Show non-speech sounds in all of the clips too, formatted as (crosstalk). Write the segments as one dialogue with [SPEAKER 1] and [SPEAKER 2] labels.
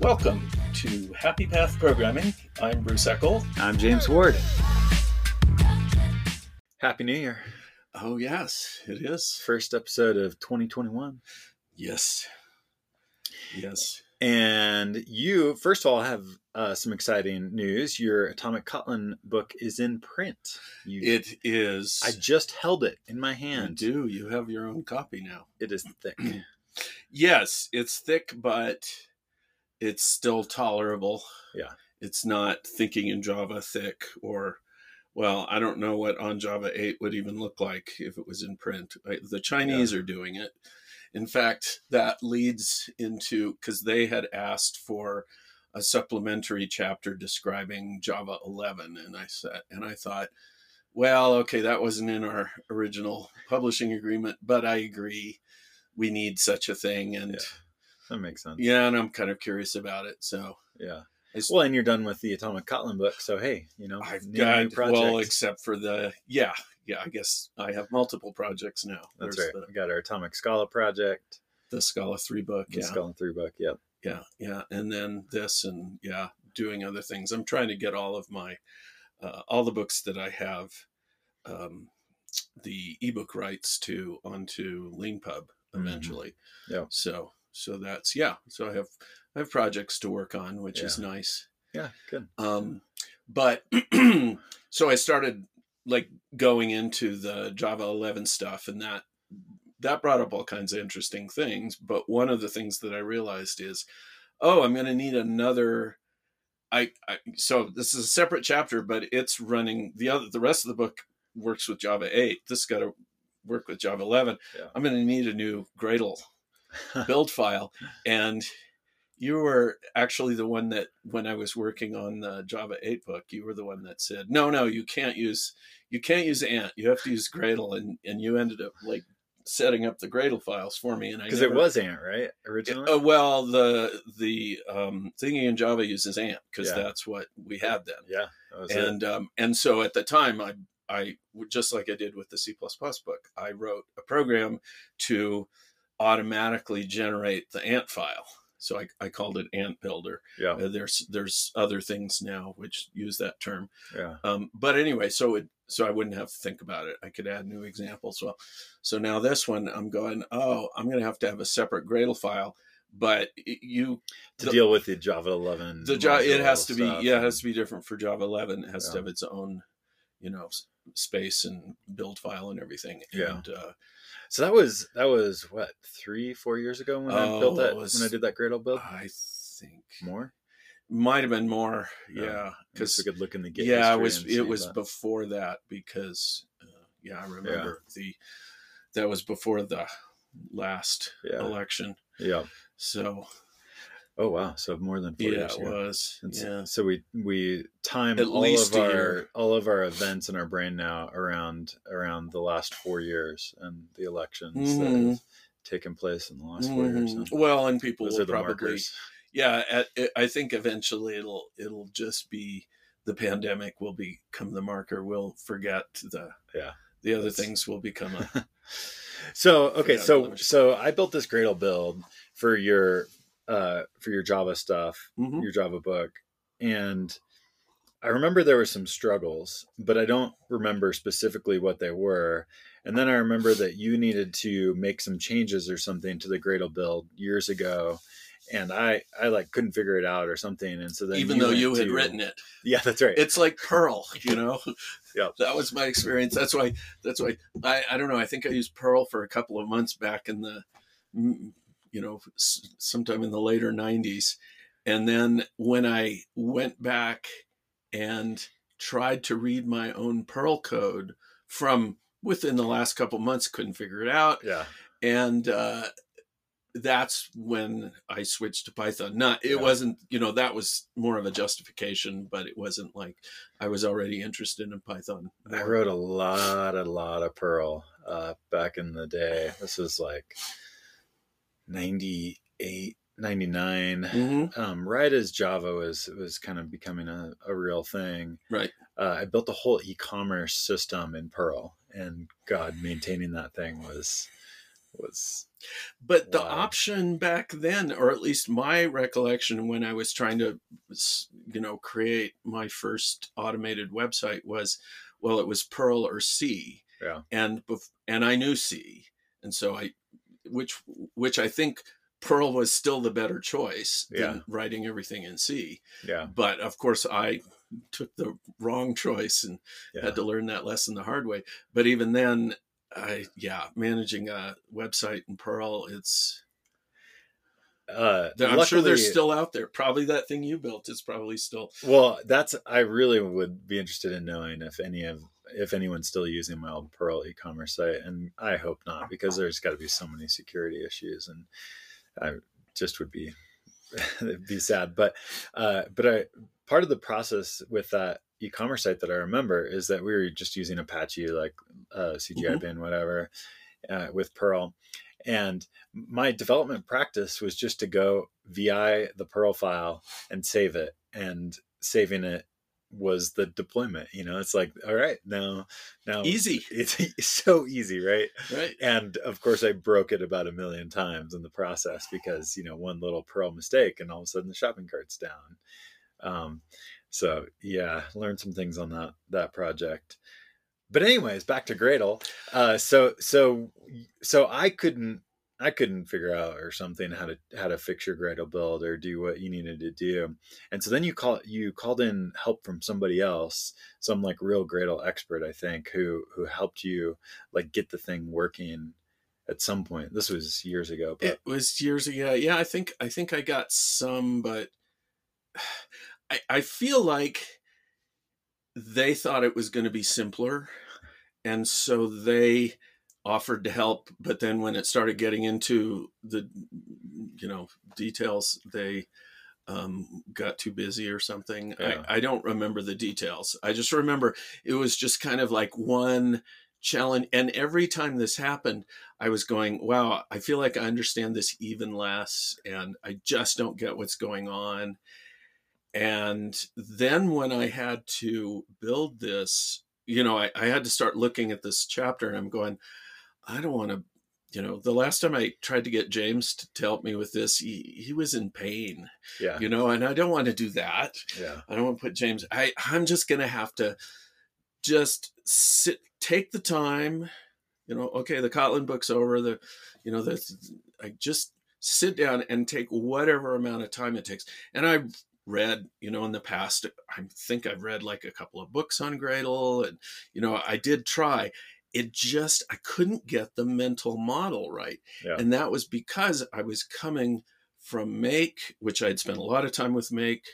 [SPEAKER 1] Welcome to Happy Path Programming. I'm Bruce Eckel.
[SPEAKER 2] I'm James Ward. Happy New Year.
[SPEAKER 1] Oh, yes, it is.
[SPEAKER 2] First episode of 2021.
[SPEAKER 1] Yes. Yes.
[SPEAKER 2] And you, first of all, have uh, some exciting news. Your Atomic Kotlin book is in print. You,
[SPEAKER 1] It is.
[SPEAKER 2] I just held it in my
[SPEAKER 1] You
[SPEAKER 2] hand.
[SPEAKER 1] do. You have your own copy now.
[SPEAKER 2] It is thick. (clears throat)
[SPEAKER 1] Yes, it's thick, but it's still tolerable.
[SPEAKER 2] Yeah.
[SPEAKER 1] It's not thinking in Java thick or, well, I don't know what on Java 8 would even look like if it was in print. The Chinese are doing it. In fact, that leads into because they had asked for a supplementary chapter describing Java 11, and I said, and I thought, well, okay, that wasn't in our original publishing agreement, but I agree, we need such a thing, and
[SPEAKER 2] Yeah. That makes sense.
[SPEAKER 1] yeah, and I'm kind of curious about it. So
[SPEAKER 2] Yeah.
[SPEAKER 1] It's-
[SPEAKER 2] Well, and you're done with the Atomic Kotlin book, so hey, you know,
[SPEAKER 1] I've
[SPEAKER 2] new-
[SPEAKER 1] got well, except for the yeah, yeah. I guess I have multiple projects now.
[SPEAKER 2] That's
[SPEAKER 1] There's
[SPEAKER 2] right. We got our Atomic Scala project,
[SPEAKER 1] The, the Scala three book.
[SPEAKER 2] the
[SPEAKER 1] Yeah,
[SPEAKER 2] Scala three book. Yep.
[SPEAKER 1] yeah, yeah, and then this and yeah, doing other things. I'm trying to get all of my uh, all the books that I have, um, the ebook rights to onto LeanPub
[SPEAKER 2] Mhm.
[SPEAKER 1] eventually.
[SPEAKER 2] Yeah.
[SPEAKER 1] So so that's yeah. So I have I have projects to work on, which is nice.
[SPEAKER 2] Yeah. Good.
[SPEAKER 1] Um, but (clears throat) so I started like going into the Java 11 stuff, and that that brought up all kinds of interesting things. But one of the things that I realized is, oh, I'm going to need another. I, I so this is a separate chapter, but it's running the other. The rest of the book works with Java 8. This got to work with Java 11.
[SPEAKER 2] Yeah.
[SPEAKER 1] I'm going to need a new Gradle build file and you were actually the one that when i was working on the java 8 book you were the one that said no no you can't use you can't use ant you have to use gradle and and you ended up like setting up the gradle files for me and i
[SPEAKER 2] Because it was Ant, right? Originally.
[SPEAKER 1] uh, well the the um thingy in java uses ant because
[SPEAKER 2] Yeah.
[SPEAKER 1] that's what we had then
[SPEAKER 2] yeah. It.
[SPEAKER 1] and um, and so at the time I I just like I did with the C book I wrote a program to automatically generate the ant file so I, I called it ant builder
[SPEAKER 2] Yeah.
[SPEAKER 1] Uh, there's there's other things now which use that term
[SPEAKER 2] Yeah.
[SPEAKER 1] um, but anyway so it so I wouldn't have to think about it I could add new examples well so now this one I'm going oh I'm gonna have to have a separate Gradle file but you
[SPEAKER 2] To
[SPEAKER 1] the-
[SPEAKER 2] deal with the Java 11.
[SPEAKER 1] the Java it has to be yeah it has to be different for java 11 it has to have its own you know space and build file and everything
[SPEAKER 2] Yeah.
[SPEAKER 1] and uh,
[SPEAKER 2] So that was that was what three four years ago when I built
[SPEAKER 1] Oh,
[SPEAKER 2] that
[SPEAKER 1] it was-
[SPEAKER 2] when I did that Gradle build.
[SPEAKER 1] i think
[SPEAKER 2] More.
[SPEAKER 1] might have been more
[SPEAKER 2] Yeah.
[SPEAKER 1] yeah
[SPEAKER 2] Because
[SPEAKER 1] because
[SPEAKER 2] we could look in the game.
[SPEAKER 1] yeah it was it was
[SPEAKER 2] that.
[SPEAKER 1] before that because uh, yeah i remember the that was before the last
[SPEAKER 2] Yeah.
[SPEAKER 1] election
[SPEAKER 2] yeah.
[SPEAKER 1] so
[SPEAKER 2] Oh wow! So more than four
[SPEAKER 1] yeah
[SPEAKER 2] years.
[SPEAKER 1] it was
[SPEAKER 2] And so-
[SPEAKER 1] yeah
[SPEAKER 2] So we we time
[SPEAKER 1] At
[SPEAKER 2] all
[SPEAKER 1] least
[SPEAKER 2] of our
[SPEAKER 1] year.
[SPEAKER 2] all of our events in our brain now around around the last four years and the elections that
[SPEAKER 1] Mhm.
[SPEAKER 2] have taken place in the last four years.
[SPEAKER 1] Mhm. Well and people will probably
[SPEAKER 2] markers.
[SPEAKER 1] yeah at, it, i think eventually it'll it'll just be the pandemic will become the marker we'll forget the
[SPEAKER 2] Yeah.
[SPEAKER 1] the other things will become a (laughs)
[SPEAKER 2] So okay, so so I built this Gradle build for your uh for your Java stuff,
[SPEAKER 1] Mhm.
[SPEAKER 2] your Java book, and I remember there were some struggles, but I don't remember specifically what they were. And then I remember that you needed to make some changes or something to the Gradle build years ago, and I I like couldn't figure it out or something. And so then
[SPEAKER 1] even though you had
[SPEAKER 2] to-
[SPEAKER 1] written it
[SPEAKER 2] yeah, that's right.
[SPEAKER 1] it's like perl you know (laughs)
[SPEAKER 2] Yeah.
[SPEAKER 1] that was my experience that's why that's why i i don't know i think i used Perl for a couple of months back in the you know sometime in the later 90s and then when i went back and tried to read my own Perl code from within the last couple months couldn't figure it out
[SPEAKER 2] yeah,
[SPEAKER 1] and uh, that's when I switched to Python. Not it
[SPEAKER 2] Yeah.
[SPEAKER 1] wasn't you know that was more of a justification, but it wasn't like I was already interested in Python.
[SPEAKER 2] I wrote a lot, a lot of Perl uh, back in the day. This was like 98, 99.
[SPEAKER 1] Mhm.
[SPEAKER 2] Um, right as Java was was kind of becoming a, a real thing.
[SPEAKER 1] Right.
[SPEAKER 2] Uh, I built a whole e-commerce system in Perl, and God, maintaining that thing was was
[SPEAKER 1] but the option back then or at least my recollection when i was trying to you know create my first automated website was well it was perl or c
[SPEAKER 2] Yeah.
[SPEAKER 1] and and i knew c and so i which which i think perl was still the better choice than
[SPEAKER 2] Yeah.
[SPEAKER 1] writing everything in c
[SPEAKER 2] yeah
[SPEAKER 1] but of course i took the wrong choice and
[SPEAKER 2] yeah
[SPEAKER 1] had to learn that lesson the hard way. But even then, I yeah, managing a website in Perl, it's
[SPEAKER 2] uh,
[SPEAKER 1] I'm sure they're still out there. Probably that thing you built is probably still.
[SPEAKER 2] Well, that's I really would be interested in knowing if any of if anyone's still using my old Perl e-commerce site, and I hope not because there's got to be so many security issues, and I just would be (laughs) it'd be sad. But uh, but I part of the process with that e-commerce site that I remember is that we were just using Apache like uh, CGI
[SPEAKER 1] Mhm.
[SPEAKER 2] bin whatever uh, with Perl. And my development practice was just to go VI the Perl file and save it. And saving it was the deployment. You know, it's like, all right, now, now
[SPEAKER 1] Easy, (laughs)
[SPEAKER 2] It's, it's so easy, right?
[SPEAKER 1] right?
[SPEAKER 2] And of course, I broke it about a million times in the process because you know one little perl mistake, and all of a sudden the shopping cart's down. Um, so yeah, learned some things on that that project. But anyways, back to Gradle. Uh, so so so I couldn't I couldn't figure out or something how to how to fix your Gradle build or do what you needed to do. And so then you call you called in help from somebody else, some like real Gradle expert, I think, who who helped you like get the thing working at some point. This was years ago, but
[SPEAKER 1] It was years ago. Yeah, I think I think I got some, but (sighs) I I feel like they thought it was going to be simpler, and so they offered to help. But then when it started getting into the you know details, they um, got too busy or something.
[SPEAKER 2] Yeah.
[SPEAKER 1] I, I don't remember the details. I just remember it was just kind of like one challenge. And every time this happened, I was going, wow, I feel like I understand this even less. And I just don't get what's going on. And then when I had to build this, you know, I, I had to start looking at this chapter and I'm going, I don't want to, you know, the last time I tried to get James to, to help me with this, he, he was in pain,
[SPEAKER 2] yeah,
[SPEAKER 1] you know, and I don't want to do that.
[SPEAKER 2] yeah,
[SPEAKER 1] I don't want to put James. I I'm just gonna have to just sit, take the time. You know, okay, the Kotlin book's over. The, you know, the I just sit down and take whatever amount of time it takes. And I've read, you know, in the past, I think I've read like a couple of books on Gradle, and you know, I did try. It just I couldn't get the mental model right,
[SPEAKER 2] Yeah.
[SPEAKER 1] and that was because I was coming from Make, which I'd spent a lot of time with Make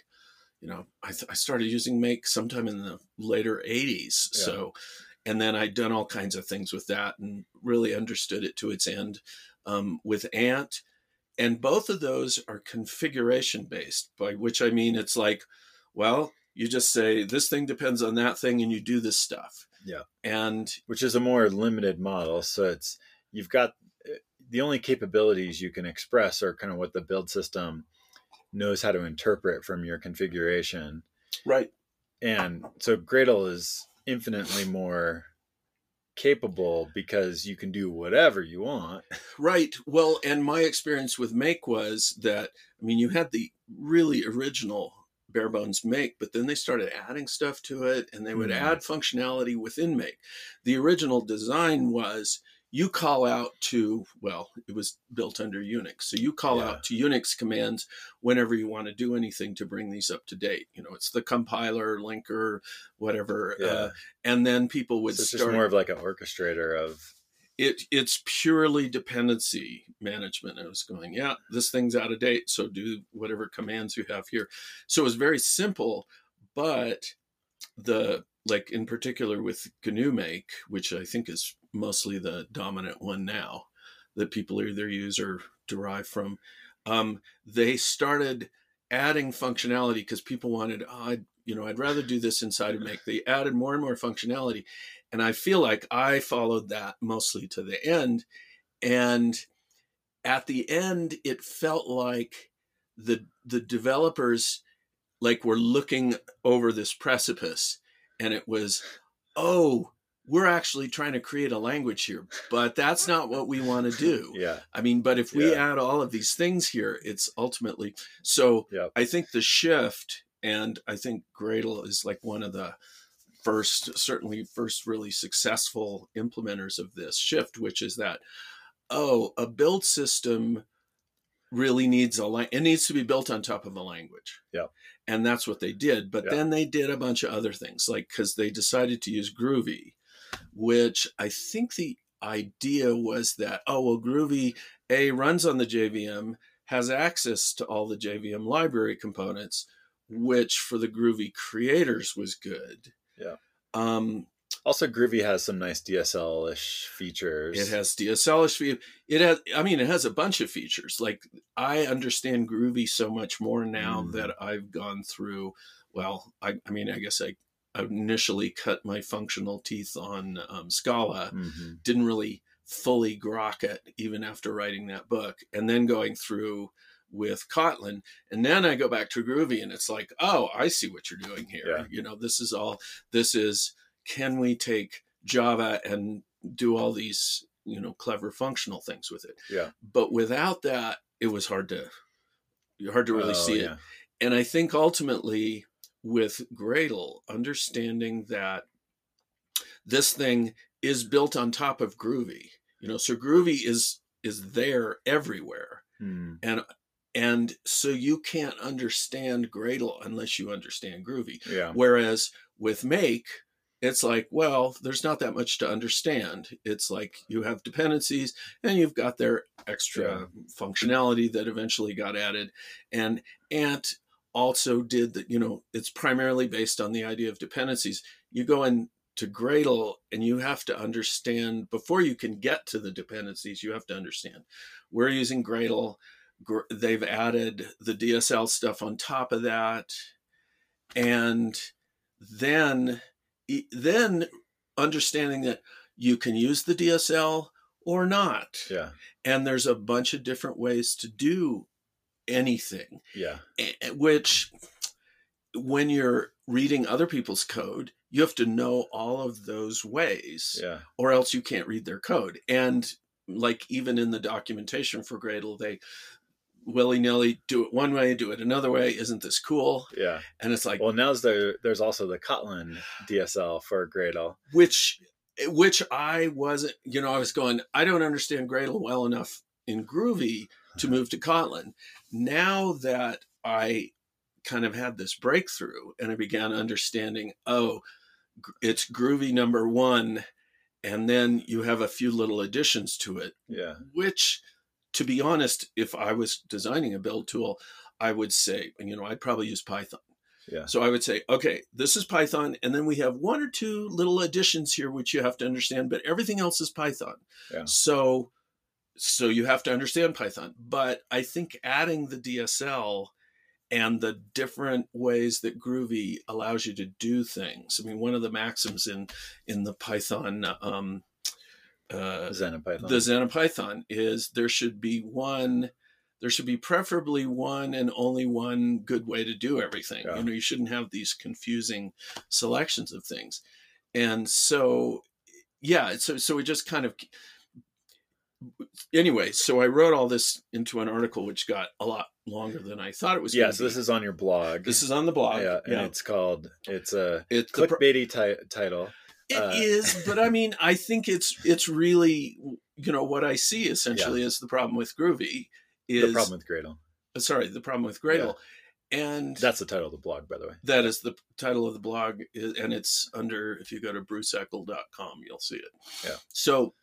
[SPEAKER 1] you know, I, th- I started using Make sometime in the later 80s.
[SPEAKER 2] Yeah.
[SPEAKER 1] So, and then I'd done all kinds of things with that and really understood it to its end um, with Ant. And both of those are configuration based, by which I mean it's like, well, you just say this thing depends on that thing and you do this stuff.
[SPEAKER 2] Yeah.
[SPEAKER 1] And
[SPEAKER 2] which is a more limited model. So it's you've got eh, the only capabilities you can express are kind of what the build system knows how to interpret from your configuration.
[SPEAKER 1] right.
[SPEAKER 2] And so Gradle is infinitely more capable because you can do whatever you want.
[SPEAKER 1] Right. Well, and my experience with Make was that I mean, you had the really original bare bones Make, but then they started adding stuff to it, and they would
[SPEAKER 2] Hmm.
[SPEAKER 1] add functionality within Make. The original design was you call out to well, it was built under Unix, so you call
[SPEAKER 2] Yeah.
[SPEAKER 1] out to Unix commands whenever you want to do anything to bring these up to date. You know, it's the compiler, linker, whatever,
[SPEAKER 2] Yeah.
[SPEAKER 1] uh, and then people would
[SPEAKER 2] So it's
[SPEAKER 1] start
[SPEAKER 2] just more of like an orchestrator of
[SPEAKER 1] it it's purely dependency management. I was going, yeah, this thing's out of date, so do whatever commands you have here. So it was very simple, but the like in particular with GNU Make, which I think is mostly the dominant one now that people either use or derive from, um, they started adding functionality because people wanted, oh, I'd, you know, I'd rather do this inside of Make. They added more and more functionality, and I feel like I followed that mostly to the end. And at the end, it felt like the the developers like were looking over this precipice, and it was, oh, we're actually trying to create a language here, but that's not what we want to do.
[SPEAKER 2] Yeah.
[SPEAKER 1] I mean, but if we
[SPEAKER 2] Yeah.
[SPEAKER 1] add all of these things here, it's ultimately so.
[SPEAKER 2] Yep.
[SPEAKER 1] I think the shift, and I think Gradle is like one of the first, certainly first really successful implementers of this shift, which is that, oh, a build system really needs a lang- it needs to be built on top of a language.
[SPEAKER 2] Yeah.
[SPEAKER 1] And that's what they did. But
[SPEAKER 2] Yep.
[SPEAKER 1] then they did a bunch of other things, like because they decided to use Groovy, which I think the idea was that, oh, well, Groovy A runs on the JVM, has access to all the JVM library components, which for the Groovy creators was good.
[SPEAKER 2] Yeah.
[SPEAKER 1] Um,
[SPEAKER 2] Also, Groovy has some nice DSL ish features.
[SPEAKER 1] it has DSL feed. It has, I mean, it has a bunch of features. Like I understand Groovy so much more now
[SPEAKER 2] Mm.
[SPEAKER 1] that I've gone through. Well, I, I mean, I guess I initially cut my functional teeth on um, Scala.
[SPEAKER 2] Mhm.
[SPEAKER 1] Didn't really fully grok it even after writing that book, and then going through with Kotlin, and then I go back to Groovy, and it's like, oh, I see what you're doing here.
[SPEAKER 2] Yeah.
[SPEAKER 1] You know, this is all. This is can we take Java and do all these you know clever functional things with it?
[SPEAKER 2] Yeah.
[SPEAKER 1] But without that, it was hard to hard to really
[SPEAKER 2] Oh,
[SPEAKER 1] see it. And I think ultimately with Gradle, understanding that this thing is built on top of Groovy, you know, so Groovy is is there everywhere,
[SPEAKER 2] Hmm.
[SPEAKER 1] and and so you can't understand Gradle unless you understand Groovy.
[SPEAKER 2] Yeah.
[SPEAKER 1] Whereas with Make, it's like, well, there's not that much to understand. It's like you have dependencies and you've got their extra functionality that eventually got added. And Ant also did that, you know, it's primarily based on the idea of dependencies. You go into Gradle and you have to understand before you can get to the dependencies, you have to understand. We're using Gradle. They've added the DSL stuff on top of that. And then then understanding that you can use the DSL or not.
[SPEAKER 2] Yeah.
[SPEAKER 1] And there's a bunch of different ways to do anything,
[SPEAKER 2] Yeah.
[SPEAKER 1] which when you're reading other people's code, you have to know all of those ways
[SPEAKER 2] Yeah.
[SPEAKER 1] or else you can't read their code. And like even in the documentation for Gradle, they willy nilly do it one way, do it another way. Isn't this cool?
[SPEAKER 2] Yeah.
[SPEAKER 1] And it's like,
[SPEAKER 2] Well, now there. There's also the Kotlin DSL for Gradle.
[SPEAKER 1] which which I wasn't, you know, I was going, I don't understand Gradle well enough in Groovy to uh-huh. move to Kotlin. Now that I kind of had this breakthrough and I began understanding, oh, it's Groovy number one, and then you have a few little additions to it,
[SPEAKER 2] Yeah.
[SPEAKER 1] which, to be honest, if I was designing a build tool, I would say, you know, I'd probably use Python.
[SPEAKER 2] Yeah.
[SPEAKER 1] So I would say, okay, this is Python, and then we have one or two little additions here which you have to understand, but everything else is Python.
[SPEAKER 2] Yeah.
[SPEAKER 1] So so you have to understand Python. But I think adding the DSL and the different ways that Groovy allows you to do things. I mean, one of the maxims in in the Python um, uh,
[SPEAKER 2] Zen and Python.
[SPEAKER 1] the Zen of Python is there should be one, there should be preferably one and only one good way to do everything.
[SPEAKER 2] Yeah.
[SPEAKER 1] You know, you shouldn't have these confusing selections of things. And so, yeah, so so we just kind of anyway. So I wrote all this into an article which got a lot longer than I thought it was.
[SPEAKER 2] yeah. So this is on your blog.
[SPEAKER 1] this is on the blog.
[SPEAKER 2] yeah, and
[SPEAKER 1] yeah.
[SPEAKER 2] it's called. It's a
[SPEAKER 1] It's the
[SPEAKER 2] clickbaity ti- title.
[SPEAKER 1] It
[SPEAKER 2] Uh,
[SPEAKER 1] is, but I mean, I think it's it's really you know what I see essentially is the problem with Groovy is
[SPEAKER 2] the problem with Gradle.
[SPEAKER 1] uh, sorry the problem with Gradle, and
[SPEAKER 2] That's the title of the blog, by the way.
[SPEAKER 1] that is the title of the blog, and it's under if you go to bruceeckel.com, you'll see it.
[SPEAKER 2] Yeah.
[SPEAKER 1] So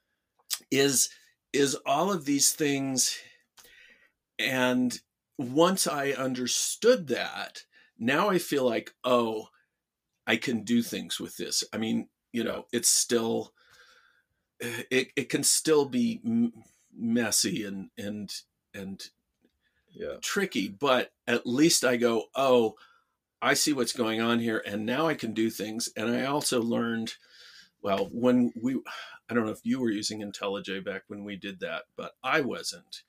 [SPEAKER 1] is is all of these things, and once I understood that, now I feel like oh, I can do things with this. I mean, you know, it's still it it can still be m- messy and and and
[SPEAKER 2] Yeah.
[SPEAKER 1] tricky, but at least I go, oh, I see what's going on here, and now I can do things. And I also learned, well, when we, I don't know if you were using IntelliJ back when we did that, but I wasn't.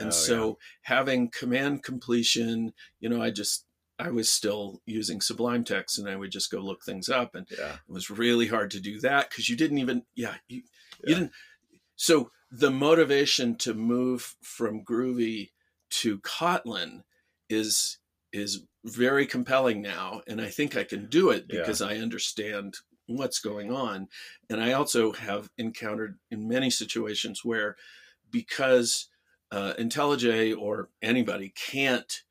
[SPEAKER 1] And
[SPEAKER 2] Oh,
[SPEAKER 1] so having command completion, you know, I just, I was still using Sublime Text, and I would just go look things up, and
[SPEAKER 2] Yeah.
[SPEAKER 1] it was really hard to do that because you didn't even yeah you, you didn't so the motivation to move from groovy to kotlin is is very compelling now and i think i can do it
[SPEAKER 2] Yeah.
[SPEAKER 1] because i understand what's going on and i also have encountered in many situations where because uh, IntelliJ or anybody can't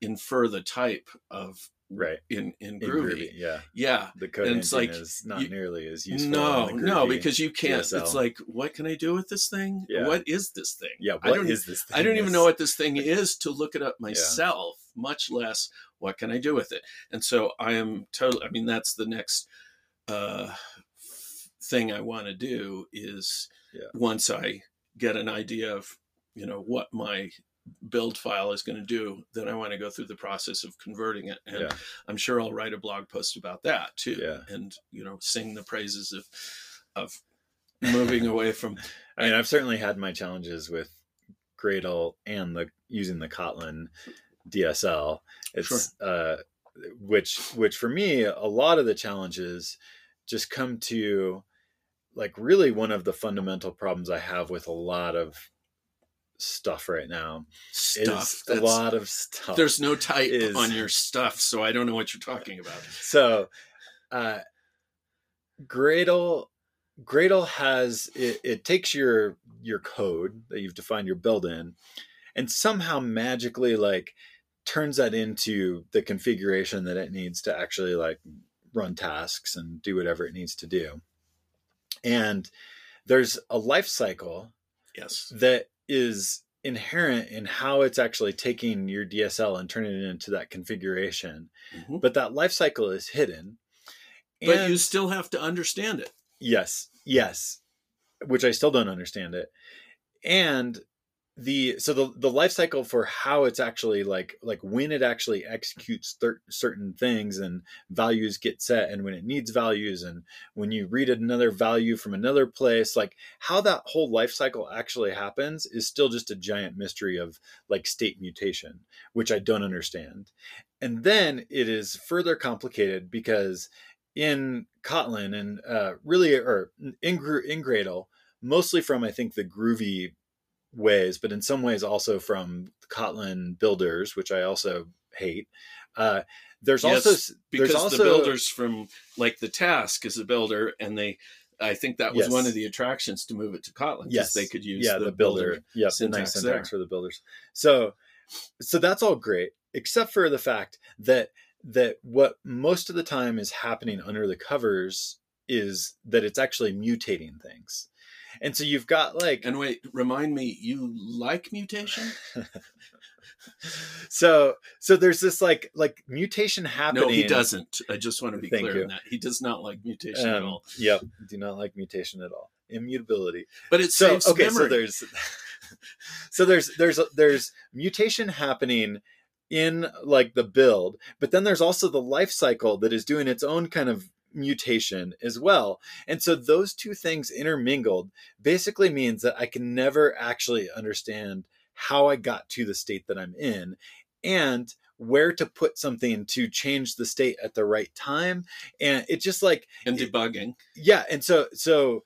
[SPEAKER 1] infer the type of
[SPEAKER 2] Right.
[SPEAKER 1] in in
[SPEAKER 2] In
[SPEAKER 1] groovy,
[SPEAKER 2] Groovy, yeah.
[SPEAKER 1] yeah
[SPEAKER 2] The code
[SPEAKER 1] And it's like,
[SPEAKER 2] is not
[SPEAKER 1] you-
[SPEAKER 2] nearly as useful.
[SPEAKER 1] no, no, because you can't.
[SPEAKER 2] DSL.
[SPEAKER 1] It's like, what can I do with this thing?
[SPEAKER 2] Yeah.
[SPEAKER 1] What is this thing?
[SPEAKER 2] yeah,
[SPEAKER 1] I don't.
[SPEAKER 2] is this?
[SPEAKER 1] I don't even know what this thing (laughs) is to look it up myself. Much less, what can I do with it? And so I am totally. I mean, that's the next uh, thing I want to do is
[SPEAKER 2] Yeah.
[SPEAKER 1] once I get an idea of you know what my build file is going to do then i want to go through the process of converting it and
[SPEAKER 2] Yeah.
[SPEAKER 1] i'm sure i'll write a blog post about that too
[SPEAKER 2] Yeah.
[SPEAKER 1] and you know sing the praises of of moving away from
[SPEAKER 2] I mean, I've certainly had my challenges with Gradle and the using the Kotlin DSL. It's uh, which which for me, a lot of the challenges just come to like really one of the fundamental problems I have with a lot of stuff right now
[SPEAKER 1] stuff
[SPEAKER 2] a lot of stuff.
[SPEAKER 1] there's no type
[SPEAKER 2] is-
[SPEAKER 1] on your stuff so i don't know what you're talking about (laughs)
[SPEAKER 2] so uh Gradle Gradle has it, it takes your your code that you've defined your build in and somehow magically like turns that into the configuration that it needs to actually like run tasks and do whatever it needs to do. And there's a life cycle
[SPEAKER 1] yes
[SPEAKER 2] that is inherent in how it's actually taking your DSL and turning it into that configuration.
[SPEAKER 1] Mhm.
[SPEAKER 2] But that life cycle is hidden.
[SPEAKER 1] but
[SPEAKER 2] And-
[SPEAKER 1] you still have to understand it
[SPEAKER 2] Yes, yes, which I still don't understand it. And the so the the life cycle for how it's actually like like when it actually executes cer- certain things and values get set and when it needs values and when you read another value from another place like how that whole life cycle actually happens is still just a giant mystery of like state mutation which I don't understand. And then it is further complicated because in Kotlin and uh, really, or in, in Gradle, mostly from I think the groovy ways, but in some ways also from Kotlin builders, which I also hate. Uh, there's
[SPEAKER 1] Yes,
[SPEAKER 2] also
[SPEAKER 1] because
[SPEAKER 2] there's also
[SPEAKER 1] the builders from like the task is a builder and they i think that was
[SPEAKER 2] Yes.
[SPEAKER 1] one of the attractions to move it to kotlin
[SPEAKER 2] yes
[SPEAKER 1] they could use
[SPEAKER 2] yeah the, builder, yeah the nice
[SPEAKER 1] syntax
[SPEAKER 2] syntax for the builders so so that's all great except for the fact that that what most of the time is happening under the covers is that it's actually mutating things and so you've got like
[SPEAKER 1] and wait remind me you like mutation? (laughs)
[SPEAKER 2] So so there's this like like mutation happening
[SPEAKER 1] no he doesn't. I just want to be
[SPEAKER 2] Thank
[SPEAKER 1] clear
[SPEAKER 2] you.
[SPEAKER 1] on that. He does not like mutation at
[SPEAKER 2] um,
[SPEAKER 1] all.
[SPEAKER 2] yep. Do not like mutation at all. Immutability.
[SPEAKER 1] But it
[SPEAKER 2] so
[SPEAKER 1] saves
[SPEAKER 2] okay
[SPEAKER 1] memory.
[SPEAKER 2] so there's (laughs) so there's there's there's mutation happening in like the build but then there's also the life cycle that is doing its own kind of mutation as well. And so those two things intermingled basically means that i can never actually understand how i got to the state that i'm in and where to put something to change the state at the right time. And it just like
[SPEAKER 1] and debugging.
[SPEAKER 2] Yeah and so so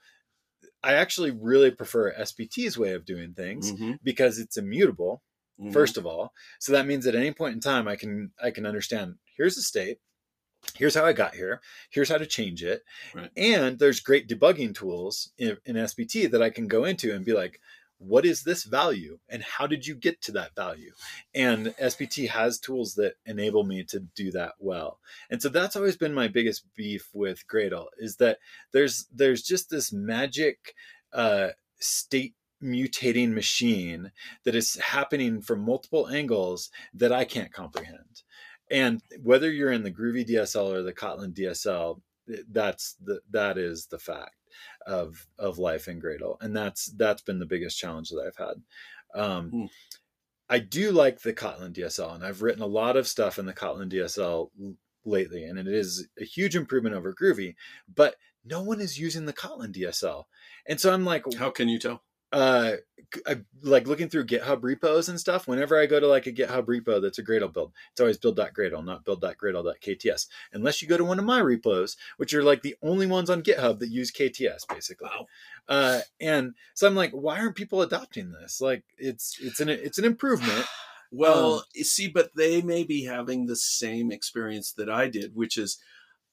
[SPEAKER 2] i actually really prefer sbt's way of doing things
[SPEAKER 1] Mhm,
[SPEAKER 2] because it's immutable
[SPEAKER 1] mhm.
[SPEAKER 2] first of all. So that means at any point in time i can i can understand here's the state here's how i got here here's how to change it
[SPEAKER 1] Right.
[SPEAKER 2] and there's great debugging tools in, in sbt that i can go into and be like what is this value and how did you get to that value and sbt has tools that enable me to do that well and so that's always been my biggest beef with gradle is that there's there's just this magic uh, state mutating machine that is happening from multiple angles that I can't comprehend. And whether you're in the Groovy DSL or the Kotlin DSL, that's the that is the fact of of life in Gradle, and that's that's been the biggest challenge that I've had. Um,
[SPEAKER 1] Hmm.
[SPEAKER 2] I do like the Kotlin DSL, and I've written a lot of stuff in the Kotlin DSL lately, and it is a huge improvement over Groovy. But no one is using the Kotlin DSL, and so I'm like,
[SPEAKER 1] how can you tell
[SPEAKER 2] uh, uh, like looking through GitHub repos and stuff, whenever I go to like a GitHub repo that's a Gradle build, it's always build.gradle, not build.gradle.kts. Unless you go to one of my repos, which are like the only ones on GitHub that use KTS, basically.
[SPEAKER 1] Wow.
[SPEAKER 2] Uh, and so I'm like, why aren't people adopting this? Like, it's it's an it's an improvement. (sighs)
[SPEAKER 1] Well,
[SPEAKER 2] Um,
[SPEAKER 1] you see, but they may be having the same experience that I did, which is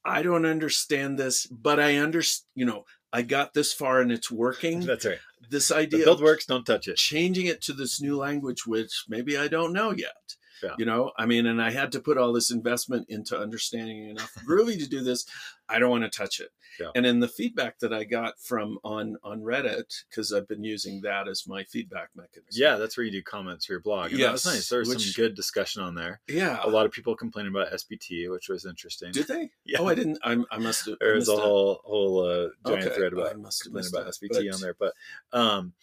[SPEAKER 1] I don't understand this, but I understand, you know, I got this far and it's working.
[SPEAKER 2] That's right.
[SPEAKER 1] This idea
[SPEAKER 2] The
[SPEAKER 1] build
[SPEAKER 2] works, don't touch it.
[SPEAKER 1] changing it to this new language, which maybe I don't know yet.
[SPEAKER 2] Yeah.
[SPEAKER 1] You know, I mean, and I had to put all this investment into understanding enough Groovy to do this. I don't want to touch it.
[SPEAKER 2] Yeah.
[SPEAKER 1] And in the feedback that I got from on on Reddit, because I've been using that as my feedback mechanism.
[SPEAKER 2] Yeah, that's where you do comments for your blog. Yeah, that was nice. There was
[SPEAKER 1] which-
[SPEAKER 2] some good discussion on there.
[SPEAKER 1] Yeah.
[SPEAKER 2] A lot of people complaining about SBT, which was interesting.
[SPEAKER 1] Did they? (laughs)
[SPEAKER 2] Yeah.
[SPEAKER 1] Oh, I didn't. I, I must have.
[SPEAKER 2] there was a
[SPEAKER 1] it.
[SPEAKER 2] whole whole uh, giant
[SPEAKER 1] Okay,
[SPEAKER 2] thread
[SPEAKER 1] I
[SPEAKER 2] about complaining about
[SPEAKER 1] it,
[SPEAKER 2] SBT
[SPEAKER 1] but-
[SPEAKER 2] on there, but um,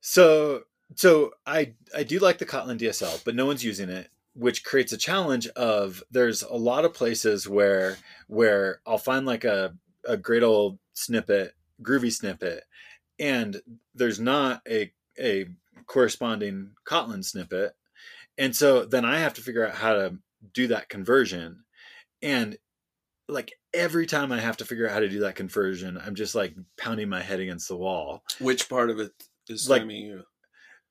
[SPEAKER 2] so so I I do like the Kotlin DSL, but no one's using it, which creates a challenge of there's a lot of places where where I'll find like a a Gradle snippet, groovy snippet, and there's not a a corresponding Kotlin snippet, and so then I have to figure out how to do that conversion, and like every time I have to figure out how to do that conversion, I'm just like pounding my head against the wall.
[SPEAKER 1] Which part of it is
[SPEAKER 2] Like-
[SPEAKER 1] you?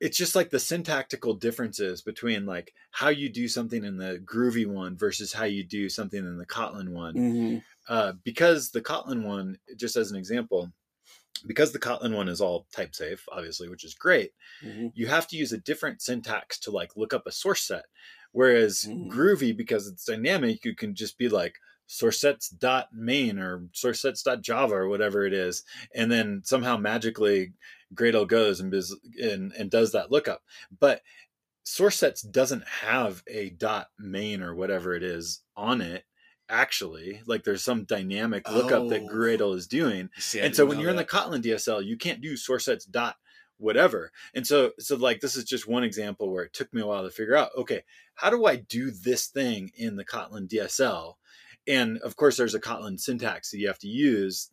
[SPEAKER 2] It's just like the syntactical differences between like how you do something in the groovy one versus how you do something in the Kotlin one.
[SPEAKER 1] Mhm.
[SPEAKER 2] Uh, because the Kotlin one, just as an example, because the Kotlin one is all type safe, obviously, which is great,
[SPEAKER 1] Mhm.
[SPEAKER 2] you have to use a different syntax to like look up a source set. Whereas
[SPEAKER 1] Mhm.
[SPEAKER 2] Groovy, because it's dynamic, you can just be like source sets dot main or source sets dot Java or whatever it is, and then somehow magically Gradle goes and, bis- and and does that lookup. But source sets doesn't have a dot main or whatever it is on it. Actually, like there's some dynamic lookup that
[SPEAKER 1] Oh.
[SPEAKER 2] Gradle is doing,
[SPEAKER 1] See,
[SPEAKER 2] and so when you're in the
[SPEAKER 1] that.
[SPEAKER 2] Kotlin DSL, you can't do source sets dot whatever. And so so like this is just one example where it took me a while to figure out, okay, how do I do this thing in the Kotlin DSL? And of course there's a Kotlin syntax that you have to use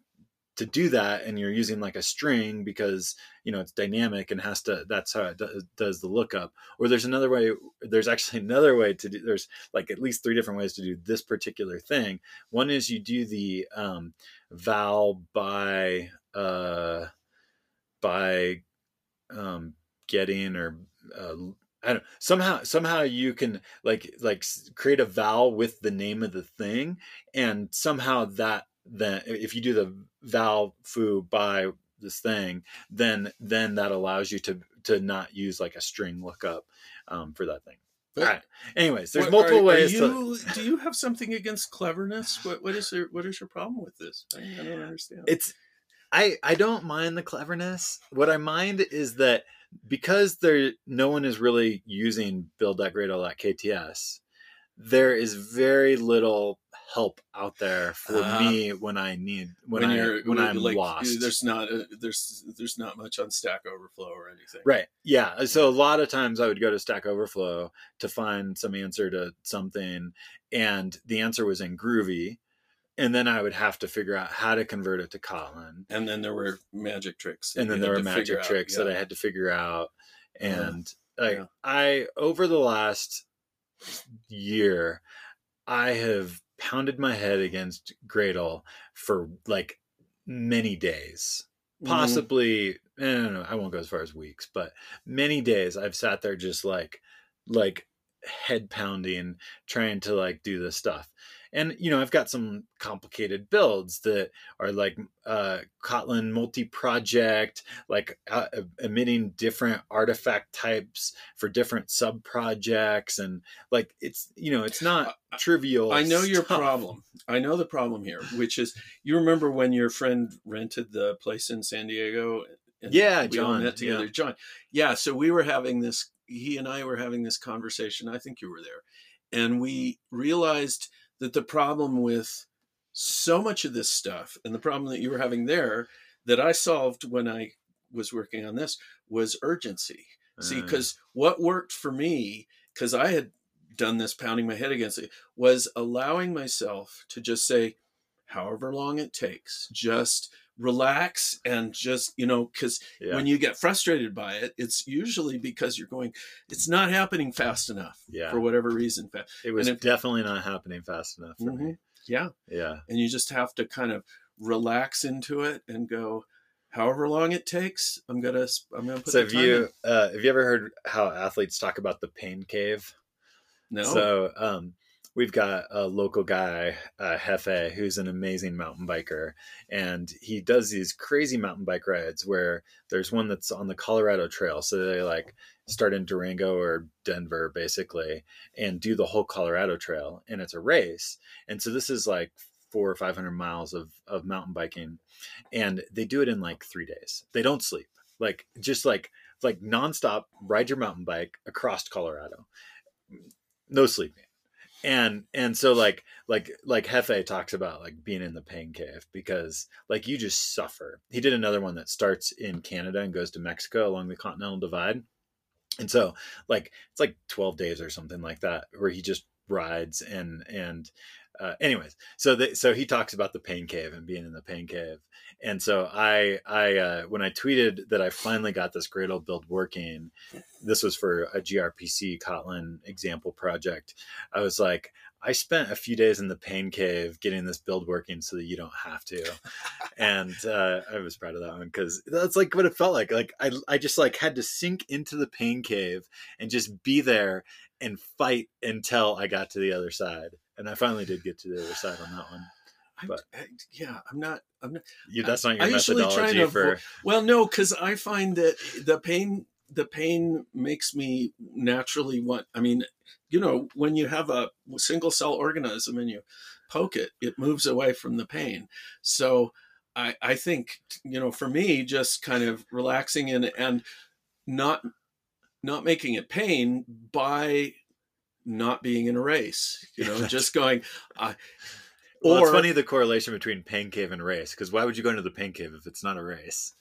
[SPEAKER 2] to do that and you're using like a string because you know it's dynamic and has to that's how it do, does the lookup. Or there's another way there's actually (laughs) another way to do there's like at least three different ways to do this particular thing. One is you do the um, val by uh, by um, getting or uh, I don't somehow somehow you can like like create a val with the name of the thing and somehow that then if you do the val foo by this thing then then that allows you to to not use like a string lookup um, for that thing.
[SPEAKER 1] But
[SPEAKER 2] All right. Anyways, there's
[SPEAKER 1] what-
[SPEAKER 2] multiple
[SPEAKER 1] are- are
[SPEAKER 2] ways to
[SPEAKER 1] do you have something against cleverness? What what is your what is your problem with this? I, I don't understand.
[SPEAKER 2] it's i i don't mind the cleverness what i mind is that because there no one is really using build.gradle.kts there is very little help out there for
[SPEAKER 1] Ah.
[SPEAKER 2] me when i need when, i when i'm
[SPEAKER 1] like,
[SPEAKER 2] lost
[SPEAKER 1] There's not a, there's there's not much on Stack Overflow or anything.
[SPEAKER 2] Right. Yeah. So a lot of times I would go to Stack Overflow to find some answer to something, and the answer was in Groovy. And then I would have to figure out how to convert it to Kotlin.
[SPEAKER 1] And then there were magic tricks.
[SPEAKER 2] And then there were magic
[SPEAKER 1] out,
[SPEAKER 2] tricks that. I had to figure out. And like
[SPEAKER 1] yeah.
[SPEAKER 2] I over the last year, I have pounded my head against Gradle for like many days
[SPEAKER 1] Mhm.
[SPEAKER 2] possibly I don't know, I won't go as far as weeks, but many days I've sat there just like like head pounding trying to like do this stuff. And you know, I've got some complicated builds that are like uh Kotlin multi-project, like uh, emitting different artifact types for different sub projects and like it's you know, it's not
[SPEAKER 1] I-
[SPEAKER 2] trivial.
[SPEAKER 1] I know your problem. I know the problem here, which is you remember when your friend rented the place in San Diego? and
[SPEAKER 2] Yeah,
[SPEAKER 1] we all
[SPEAKER 2] John,
[SPEAKER 1] met together.
[SPEAKER 2] yeah.
[SPEAKER 1] John. Yeah, so we were having this. He and I were having this conversation. I think you were there, and we realized that the problem with so much of this stuff, and the problem that you were having there, that I solved when I was working on this, was urgency. See,
[SPEAKER 2] Uh,
[SPEAKER 1] because what worked for me, because I had done this pounding my head against it, was allowing myself to just say, however long it takes, just relax and just you know because
[SPEAKER 2] Yeah.
[SPEAKER 1] when you get frustrated by it it's usually because you're going it's not happening fast enough
[SPEAKER 2] yeah.
[SPEAKER 1] for whatever reason
[SPEAKER 2] It was
[SPEAKER 1] if-
[SPEAKER 2] definitely not happening fast enough for me.
[SPEAKER 1] Mhm. yeah
[SPEAKER 2] Yeah.
[SPEAKER 1] and you just have to kind of relax into it and go however long it takes i'm gonna i'm gonna put
[SPEAKER 2] So have you uh, have you ever heard how athletes talk about the pain cave?
[SPEAKER 1] no
[SPEAKER 2] So um, we've got a local guy, uh, Hefe, who's an amazing mountain biker, and he does these crazy mountain bike rides where there's one that's on the Colorado Trail. So they like start in Durango or Denver, basically, and do the whole Colorado Trail, and it's a race. And so this is like four or five hundred miles of of mountain biking, and they do it in like three days. They don't sleep, like just like like nonstop ride your mountain bike across Colorado, no sleeping. And and so like like like Hefe talks about like being in the pain cave because like you just suffer. He did another one that starts in Canada and goes to Mexico along the Continental Divide. And so like it's like 12 days or something like that where he just rides and and uh, anyways so the, so he talks about the pain cave and being in the pain cave. And so i i uh, when i tweeted that i finally got this gradle build working this was for a grpc kotlin example project i was like i spent a few days in the pain cave getting this build working so that you don't have to. And uh, i was proud of that one because that's like what it felt like. Like I, I just like had to sink into the pain cave and just be there and fight until i got to the other side and i finally did get to the other side on that one but-
[SPEAKER 1] I- yeah i'm not i'm not
[SPEAKER 2] you, that's not your
[SPEAKER 1] I
[SPEAKER 2] methodology
[SPEAKER 1] to
[SPEAKER 2] for
[SPEAKER 1] Well, no, because I find that the pain the pain makes me naturally want. I mean, you know, when you have a single cell organism and you poke it, it moves away from the pain. So I I think you know, for me, just kind of relaxing and and not not making it pain by not being in a race. You know, (laughs) just going. Uh,
[SPEAKER 2] well, it's funny the correlation between pain cave and race because why would you go into the pain cave if it's not a race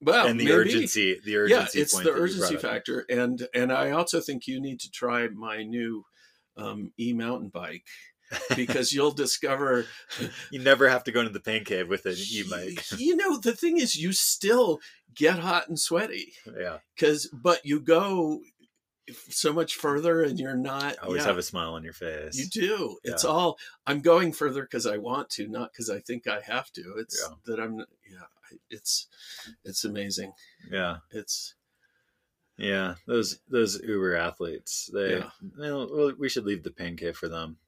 [SPEAKER 1] well,
[SPEAKER 2] and the
[SPEAKER 1] maybe.
[SPEAKER 2] urgency the urgency
[SPEAKER 1] yeah it's the urgency
[SPEAKER 2] up.
[SPEAKER 1] factor and and i also think you need to try my new um, e-mountain bike (laughs) because you'll discover (laughs)
[SPEAKER 2] you never have to go into the pain cave with an e-bike
[SPEAKER 1] you know the thing is you still get hot and sweaty
[SPEAKER 2] yeah
[SPEAKER 1] because but you go so much further and you're not I
[SPEAKER 2] always
[SPEAKER 1] yeah,
[SPEAKER 2] have a smile on your face.
[SPEAKER 1] You do. It's all i'm going further because i want to not because i think i have to. It's
[SPEAKER 2] Yeah.
[SPEAKER 1] that i'm yeah it's it's amazing.
[SPEAKER 2] Yeah.
[SPEAKER 1] It's
[SPEAKER 2] yeah those those uber athletes they
[SPEAKER 1] Yeah.
[SPEAKER 2] well, well, we should leave the pain cave for them.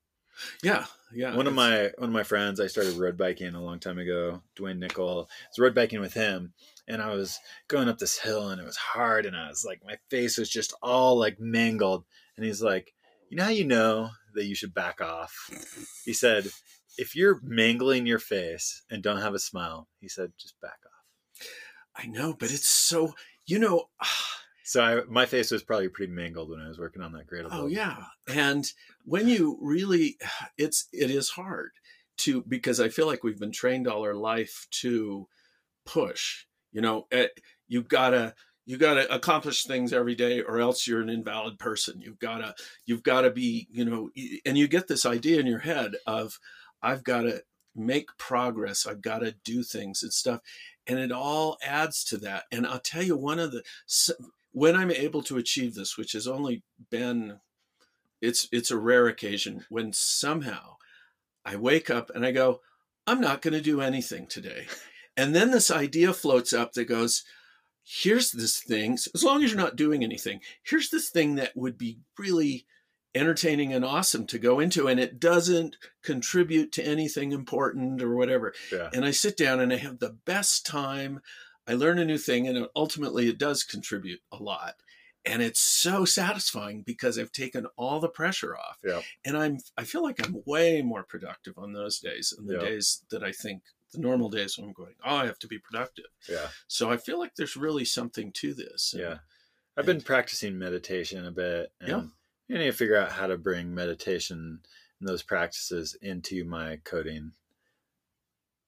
[SPEAKER 1] Yeah yeah
[SPEAKER 2] one of my one of my friends I started road biking a long time ago, Dwayne Nickel. I was road biking with him, and I was going up this hill, and it was hard, and I was like, my face was just all like mangled. And he's like, you know how you know that you should back off? He said, if you're mangling your face and don't have a smile, he said, just back off.
[SPEAKER 1] I know, but it's so you know.
[SPEAKER 2] So I, my face was probably pretty mangled when I was working on that gradle.
[SPEAKER 1] Oh yeah, and when you really, it's it is hard to because I feel like we've been trained all our life to push. You know, eh, you gotta you gotta accomplish things every day, or else you're an invalid person. You've gotta you've gotta be you know, and you get this idea in your head of I've got to make progress. I've got to do things and stuff, and it all adds to that. And I'll tell you, one of the when I'm able to achieve this, which has only been it's it's a rare occasion when somehow I wake up and I go, I'm not going to do anything today. (laughs) And then this idea floats up that goes, here's this thing, as long as you're not doing anything, here's this thing that would be really entertaining and awesome to go into and it doesn't contribute to anything important or whatever.
[SPEAKER 2] Yeah.
[SPEAKER 1] And I sit down and I have the best time. I learn a new thing and ultimately it does contribute a lot. And it's so satisfying because I've taken all the pressure off.
[SPEAKER 2] Yeah.
[SPEAKER 1] And I'm I feel like I'm way more productive on those days than the
[SPEAKER 2] Yeah.
[SPEAKER 1] days that I think the normal days when I'm going, oh, I have to be productive.
[SPEAKER 2] Yeah.
[SPEAKER 1] So I feel like there's really something to this. And
[SPEAKER 2] Yeah. I've been practicing meditation a bit. And
[SPEAKER 1] Yeah.
[SPEAKER 2] I need to figure out how to bring meditation and those practices into my coding.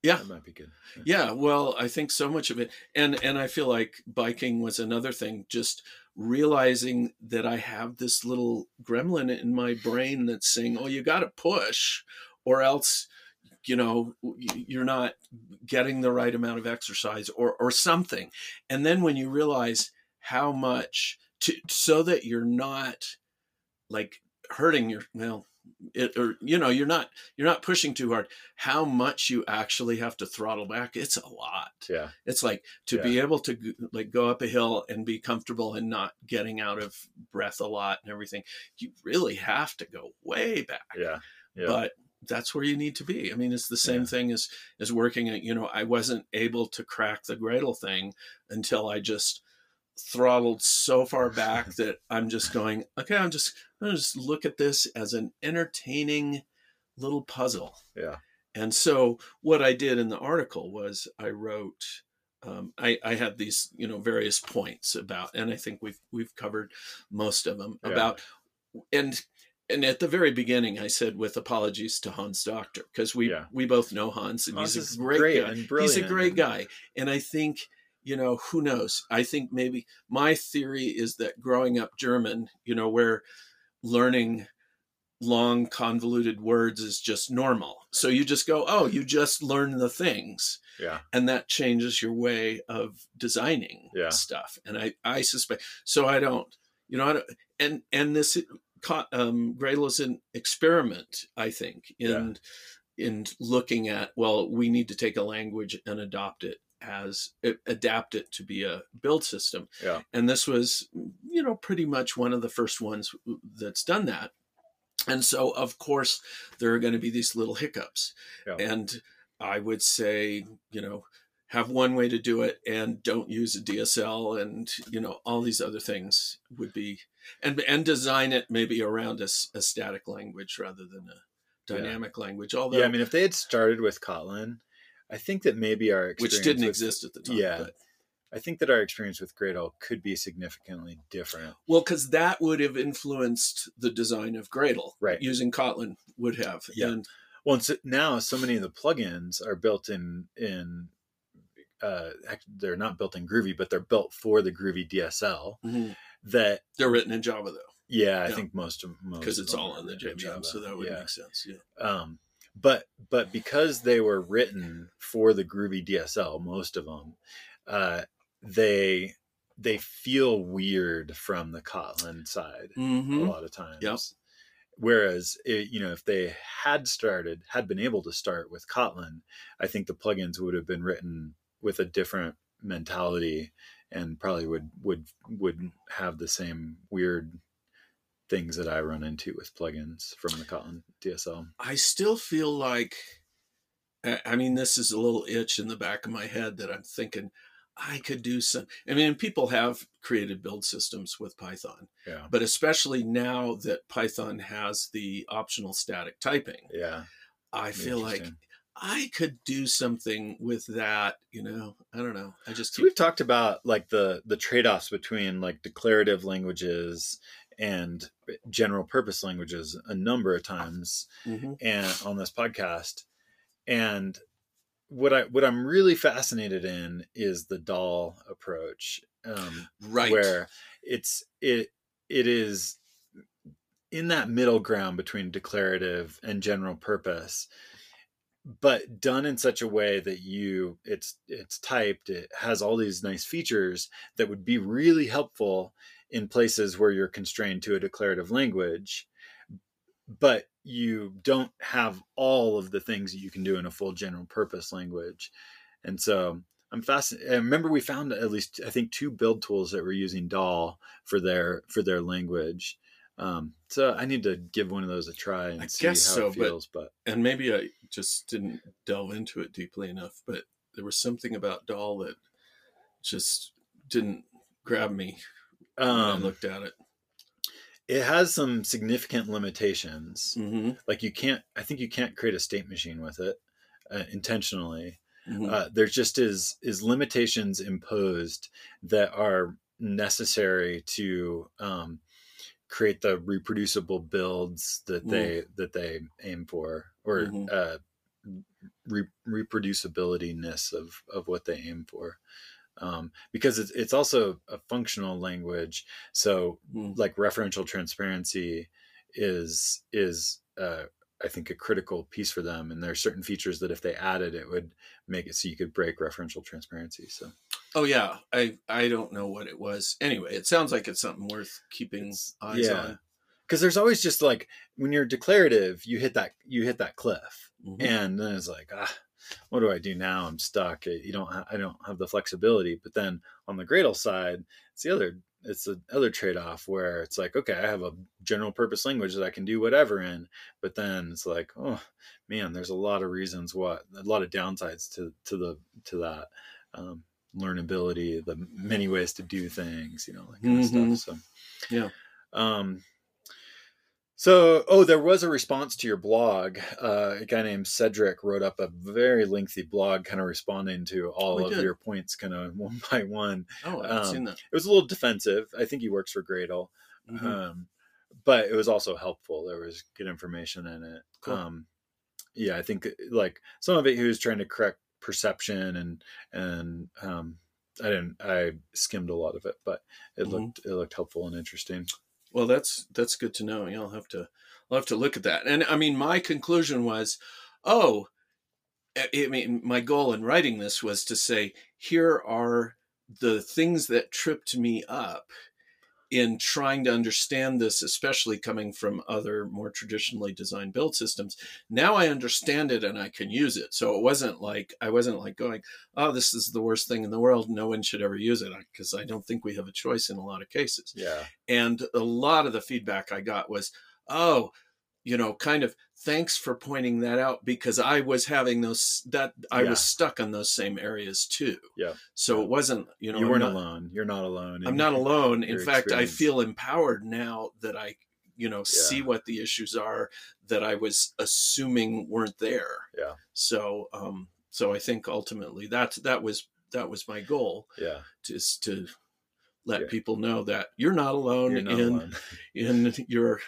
[SPEAKER 1] Yeah.
[SPEAKER 2] That might be good.
[SPEAKER 1] Yeah, well, I think so much of it, and and I feel like biking was another thing. Just realizing that I have this little gremlin in my brain that's saying, "Oh, you got to push, or else you know you're not getting the right amount of exercise or or something. And then when you realize how much to so that you're not like hurting your well it or you know you're not you're not pushing too hard how much you actually have to throttle back it's a lot.
[SPEAKER 2] Yeah.
[SPEAKER 1] It's like to
[SPEAKER 2] Yeah.
[SPEAKER 1] be able to like go up a hill and be comfortable and not getting out of breath a lot and everything you really have to go way back.
[SPEAKER 2] Yeah. Yeah.
[SPEAKER 1] But that's where you need to be. I mean, it's the same
[SPEAKER 2] Yeah.
[SPEAKER 1] thing as as working at. You know, I wasn't able to crack the Gradle thing until I just throttled so far back (laughs) that I'm just going. Okay, I'm just I'm gonna just look at this as an entertaining little puzzle.
[SPEAKER 2] Yeah.
[SPEAKER 1] And so what I did in the article was I wrote. Um, I, I had these, you know, various points about, and I think we've we've covered most of them
[SPEAKER 2] Yeah.
[SPEAKER 1] about, and and at the very beginning, I said with apologies to Hans Dockter because we
[SPEAKER 2] Yeah.
[SPEAKER 1] we both know Hans and
[SPEAKER 2] Hans
[SPEAKER 1] he's a great,
[SPEAKER 2] great
[SPEAKER 1] guy.
[SPEAKER 2] and
[SPEAKER 1] He's a great guy, and I think you know who knows. I think maybe my theory is that growing up German, you know, where learning long convoluted words is just normal. So you just go, oh, you just learn the things
[SPEAKER 2] yeah
[SPEAKER 1] and that changes your way of designing
[SPEAKER 2] Yeah.
[SPEAKER 1] stuff and i i suspect so i don't you know i don't and and this um gradle is an experiment i think in in looking at well we need to take a language and adopt it as adapt it to be a build system
[SPEAKER 2] Yeah.
[SPEAKER 1] and this was you know pretty much one of the first ones that's done that and so of course there are going to be these little hiccups
[SPEAKER 2] Yeah.
[SPEAKER 1] and I would say, you know, have one way to do it and don't use a DSL and, you know, all these other things would be, and, and design it maybe around a static language rather than a
[SPEAKER 2] Yeah.
[SPEAKER 1] dynamic language. Although,
[SPEAKER 2] yeah i mean if they had started with kotlin i think that maybe our experience
[SPEAKER 1] which didn't
[SPEAKER 2] with-
[SPEAKER 1] exist at the time.
[SPEAKER 2] yeah.
[SPEAKER 1] But,
[SPEAKER 2] i think that our experience with gradle could be significantly different
[SPEAKER 1] well, because that would have influenced the design of Gradle.
[SPEAKER 2] Right.
[SPEAKER 1] Using Kotlin would have.
[SPEAKER 2] Yeah.
[SPEAKER 1] And
[SPEAKER 2] well and so now so many of the plugins are built in in uh they're not built in groovy but they're built for the groovy dsl
[SPEAKER 1] mhm,
[SPEAKER 2] that
[SPEAKER 1] they're written in Java though,
[SPEAKER 2] yeah i
[SPEAKER 1] Yeah.
[SPEAKER 2] think most of most
[SPEAKER 1] because it's all in the
[SPEAKER 2] written
[SPEAKER 1] JVM. So that would
[SPEAKER 2] yeah.
[SPEAKER 1] make sense. Yeah.
[SPEAKER 2] um but but because they were written for the groovy dsl most of them uh they they feel weird from the kotlin side a
[SPEAKER 1] Mhm.
[SPEAKER 2] lot of times
[SPEAKER 1] Yep.
[SPEAKER 2] whereas it, you know if they had started had been able to start with kotlin i think the plugins would have been written with a different mentality and probably would would would have the same weird things that i run into with plugins from the kotlin dsl
[SPEAKER 1] I still feel like, I mean, this is a little itch in the back of my head that I'm thinking I could do some. I mean, people have created build systems with Python,
[SPEAKER 2] yeah
[SPEAKER 1] but especially now that Python has the optional static typing,
[SPEAKER 2] yeah
[SPEAKER 1] I feel like. I could do something with that. You know, I don't know. I just keep,
[SPEAKER 2] we've talked about like the the trade-offs between like declarative languages and general purpose languages a number of times
[SPEAKER 1] Mhm.
[SPEAKER 2] and on this podcast and what i what i'm really fascinated in is the Dhall approach um
[SPEAKER 1] right.
[SPEAKER 2] where it's it it is in that middle ground between declarative and general purpose but done in such a way that you it's it's typed it has all these nice features that would be really helpful in places where you're constrained to a declarative language but you don't have all of the things that you can do in a full general purpose language. And so i'm fascinated i remember we found at least i think two build tools that were using Dhall for their for their language um, so i need to give one of those a try and
[SPEAKER 1] I
[SPEAKER 2] see how
[SPEAKER 1] so,
[SPEAKER 2] it feels but
[SPEAKER 1] and maybe I just didn't delve into it deeply enough, but there was something about Dhall that just didn't grab me when I
[SPEAKER 2] um,
[SPEAKER 1] looked at it.
[SPEAKER 2] it has some significant limitations
[SPEAKER 1] Mm-hmm.
[SPEAKER 2] like you can't i think you can't create a state machine with it uh, intentionally
[SPEAKER 1] Mm-hmm.
[SPEAKER 2] uh, there just is is limitations imposed that are necessary to um, create the reproducible builds that
[SPEAKER 1] Mm.
[SPEAKER 2] they that they aim for or
[SPEAKER 1] Mhm.
[SPEAKER 2] uh, re- reproducibilityness of of what they aim for um, because it's, it's also a functional language so
[SPEAKER 1] Mm.
[SPEAKER 2] like referential transparency is is uh, I think a critical piece for them. And there are certain features that if they added, it would make it so you could break referential transparency. So,
[SPEAKER 1] oh yeah, I I don't know what it was. Anyway, it sounds like it's something worth keeping eyes
[SPEAKER 2] yeah.
[SPEAKER 1] on.
[SPEAKER 2] Because there's always just like when you're declarative, you hit that you hit that cliff,
[SPEAKER 1] Mhm.
[SPEAKER 2] and then it's like, ah, what do I do now? I'm stuck. You don't. I don't have the flexibility. But then on the Gradle side, it's the other. It's the other trade off where it's like, okay, I have a general purpose language that I can do whatever in, but then it's like, oh man, there's a lot of reasons what a lot of downsides to to the to that um, learnability, the many ways to do things, you know, that kind
[SPEAKER 1] Mhm.
[SPEAKER 2] of stuff. So
[SPEAKER 1] Yeah.
[SPEAKER 2] Um, so, oh, there was a response to your blog. Uh, a guy named Cedric wrote up a very lengthy blog, kind of responding to all
[SPEAKER 1] he
[SPEAKER 2] of
[SPEAKER 1] did?
[SPEAKER 2] your points, kind of (laughs) one by one.
[SPEAKER 1] Oh, I haven't
[SPEAKER 2] Um,
[SPEAKER 1] seen that.
[SPEAKER 2] It was a little defensive. I think he works for Gradle,
[SPEAKER 1] Mhm.
[SPEAKER 2] um, but it was also helpful. There was good information in it.
[SPEAKER 1] Cool.
[SPEAKER 2] Um, yeah, I think like some of it he was trying to correct perception and and um, I didn't. I skimmed a lot of it, but it
[SPEAKER 1] Mhm.
[SPEAKER 2] looked it looked helpful and interesting.
[SPEAKER 1] Well, that's that's good to know. Yeah, I'll have to I'll have to look at that. And I mean, my conclusion was, oh, I I mean, my goal in writing this was to say, here are the things that tripped me up in trying to understand this, especially coming from other more traditionally designed build systems. Now I understand it and I can use it. So it wasn't like I wasn't like going, oh, this is the worst thing in the world. No one should ever use it because I don't think we have a choice in a lot of cases.
[SPEAKER 2] Yeah.
[SPEAKER 1] And a lot of the feedback I got was, oh, you know, kind of thanks for pointing that out because I was having those that I
[SPEAKER 2] Yeah.
[SPEAKER 1] was stuck on those same areas too.
[SPEAKER 2] Yeah.
[SPEAKER 1] So it wasn't, you know,
[SPEAKER 2] you weren't
[SPEAKER 1] not-
[SPEAKER 2] alone. You're not alone.
[SPEAKER 1] I'm not (laughs) alone. In fact, I feel empowered now that I, you know, see what the issues are that I was assuming weren't there.
[SPEAKER 2] Yeah.
[SPEAKER 1] So, um, so I think ultimately that that was that was my goal
[SPEAKER 2] Yeah.
[SPEAKER 1] is to let
[SPEAKER 2] Yeah.
[SPEAKER 1] people know that you're not alone
[SPEAKER 2] You're not
[SPEAKER 1] in
[SPEAKER 2] alone. (laughs)
[SPEAKER 1] in your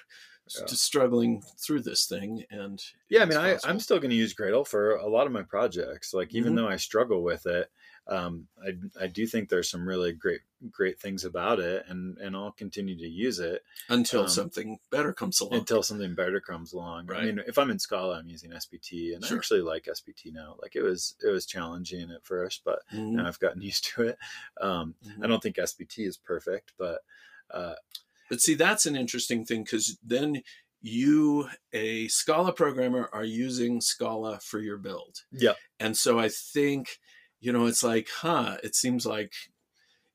[SPEAKER 2] Yeah.
[SPEAKER 1] just struggling through this thing and
[SPEAKER 2] Yeah, I mean, I, i'm still going to use Gradle for a lot of my projects. Like, even
[SPEAKER 1] Mhm.
[SPEAKER 2] though I struggle with it, um, I, I do think there's some really great, great things about it, and and I'll continue to use it
[SPEAKER 1] until
[SPEAKER 2] um,
[SPEAKER 1] something better comes along
[SPEAKER 2] until something better comes along. I mean, if I'm in Scala, I'm using sbt, and I actually like sbt now. Like, it was it was challenging at first, but
[SPEAKER 1] Mhm,
[SPEAKER 2] now I've gotten (laughs) used to it. Um,
[SPEAKER 1] mhm.
[SPEAKER 2] I don't think sbt is perfect, but uh,
[SPEAKER 1] but see that's an interesting thing because then you a scala programmer are using scala for your build
[SPEAKER 2] yeah,
[SPEAKER 1] and so i think you know it's like huh it seems like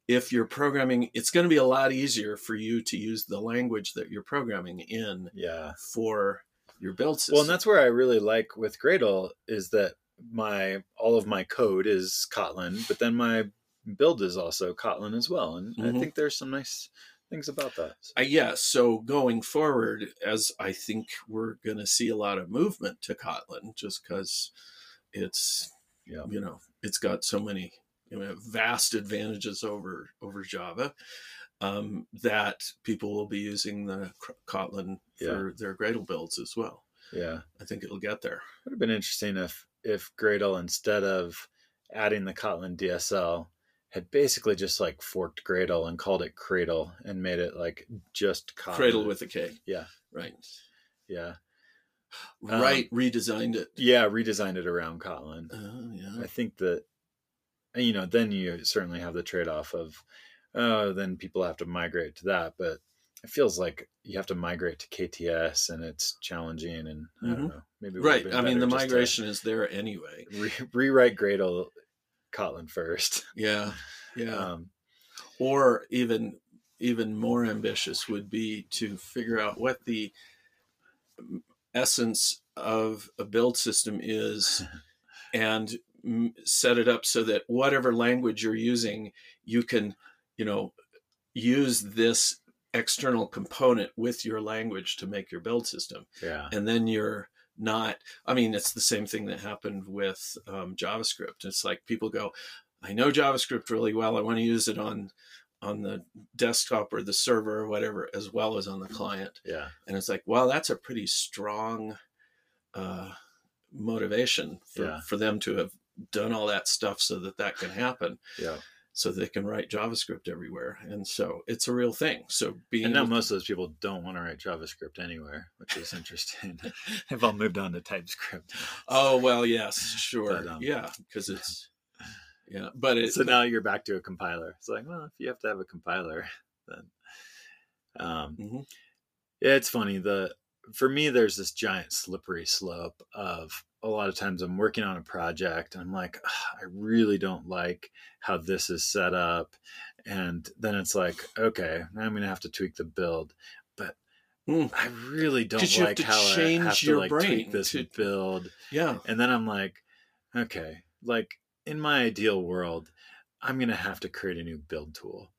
[SPEAKER 1] if you're programming it's going to be a lot easier for you to use the language that you're programming in
[SPEAKER 2] yeah.
[SPEAKER 1] for your build system
[SPEAKER 2] Well, and that's where I really like with Gradle is that my all of my code is Kotlin, but then my build is also Kotlin as well, and I
[SPEAKER 1] Mhm.
[SPEAKER 2] think there's some nice things about that.
[SPEAKER 1] Uh, yeah, so going forward, as I think we're going to see a lot of movement to Kotlin, just because it's
[SPEAKER 2] yeah,
[SPEAKER 1] you know it's got so many you know, vast advantages over over Java um, that people will be using the Kotlin for their Gradle builds as well.
[SPEAKER 2] yeah.
[SPEAKER 1] I think it'll get there.
[SPEAKER 2] It would have been interesting if if Gradle instead of adding the Kotlin DSL had basically just like forked Gradle and called it Cradle and made it like just Kotlin.
[SPEAKER 1] Cradle with a K.
[SPEAKER 2] Yeah.
[SPEAKER 1] Right.
[SPEAKER 2] yeah Um,
[SPEAKER 1] Right. Redesigned it.
[SPEAKER 2] yeah redesigned it around Kotlin.
[SPEAKER 1] Oh yeah.
[SPEAKER 2] I think that you know then you certainly have the trade off of oh then people have to migrate to that, but it feels like you have to migrate to KTS and it's challenging and I
[SPEAKER 1] Mhm.
[SPEAKER 2] don't know maybe it would have
[SPEAKER 1] Right. I mean, the
[SPEAKER 2] better just to
[SPEAKER 1] migration is there anyway.
[SPEAKER 2] re- rewrite Gradle Kotlin first. (laughs)
[SPEAKER 1] Yeah. Yeah.
[SPEAKER 2] Um,
[SPEAKER 1] or even even more ambitious would be to figure out what the essence of a build system is (laughs) and set it up so that whatever language you're using you can you know use this external component with your language to make your build system
[SPEAKER 2] yeah,
[SPEAKER 1] and then you're not i mean it's the same thing that happened with um, javascript. It's like people go i know javascript really well. I want to use it on on the desktop or the server or whatever as well as on the client.
[SPEAKER 2] Yeah,
[SPEAKER 1] and it's like well that's a pretty strong uh, motivation for,
[SPEAKER 2] Yeah.
[SPEAKER 1] for them to have done all that stuff so that that can happen.
[SPEAKER 2] Yeah,
[SPEAKER 1] so they can write JavaScript everywhere. And so it's a real thing. So being
[SPEAKER 2] and now most of those people don't want to write JavaScript anywhere, which is interesting. (laughs) They've all moved on to TypeScript.
[SPEAKER 1] oh well, yes, sure,
[SPEAKER 2] But, um,
[SPEAKER 1] yeah, because (laughs) it's yeah, but it's
[SPEAKER 2] so now you're back to a compiler. It's like, well, if you have to have a compiler, (laughs) then um,
[SPEAKER 1] Mhm.
[SPEAKER 2] yeah, it's funny. The for me, there's this giant slippery slope of a lot of times I'm working on a project and I'm like, "Ah, I really don't like how this is set up, and then it's like, okay, now I'm gonna have to tweak the build, but
[SPEAKER 1] Hmm.
[SPEAKER 2] I really don't
[SPEAKER 1] you have
[SPEAKER 2] like
[SPEAKER 1] to
[SPEAKER 2] how I
[SPEAKER 1] change
[SPEAKER 2] have to
[SPEAKER 1] your
[SPEAKER 2] like
[SPEAKER 1] brain
[SPEAKER 2] tweak this
[SPEAKER 1] to-
[SPEAKER 2] build.
[SPEAKER 1] yeah,
[SPEAKER 2] And then I'm like, okay, like in my ideal world, I'm going to have to create a new build tool.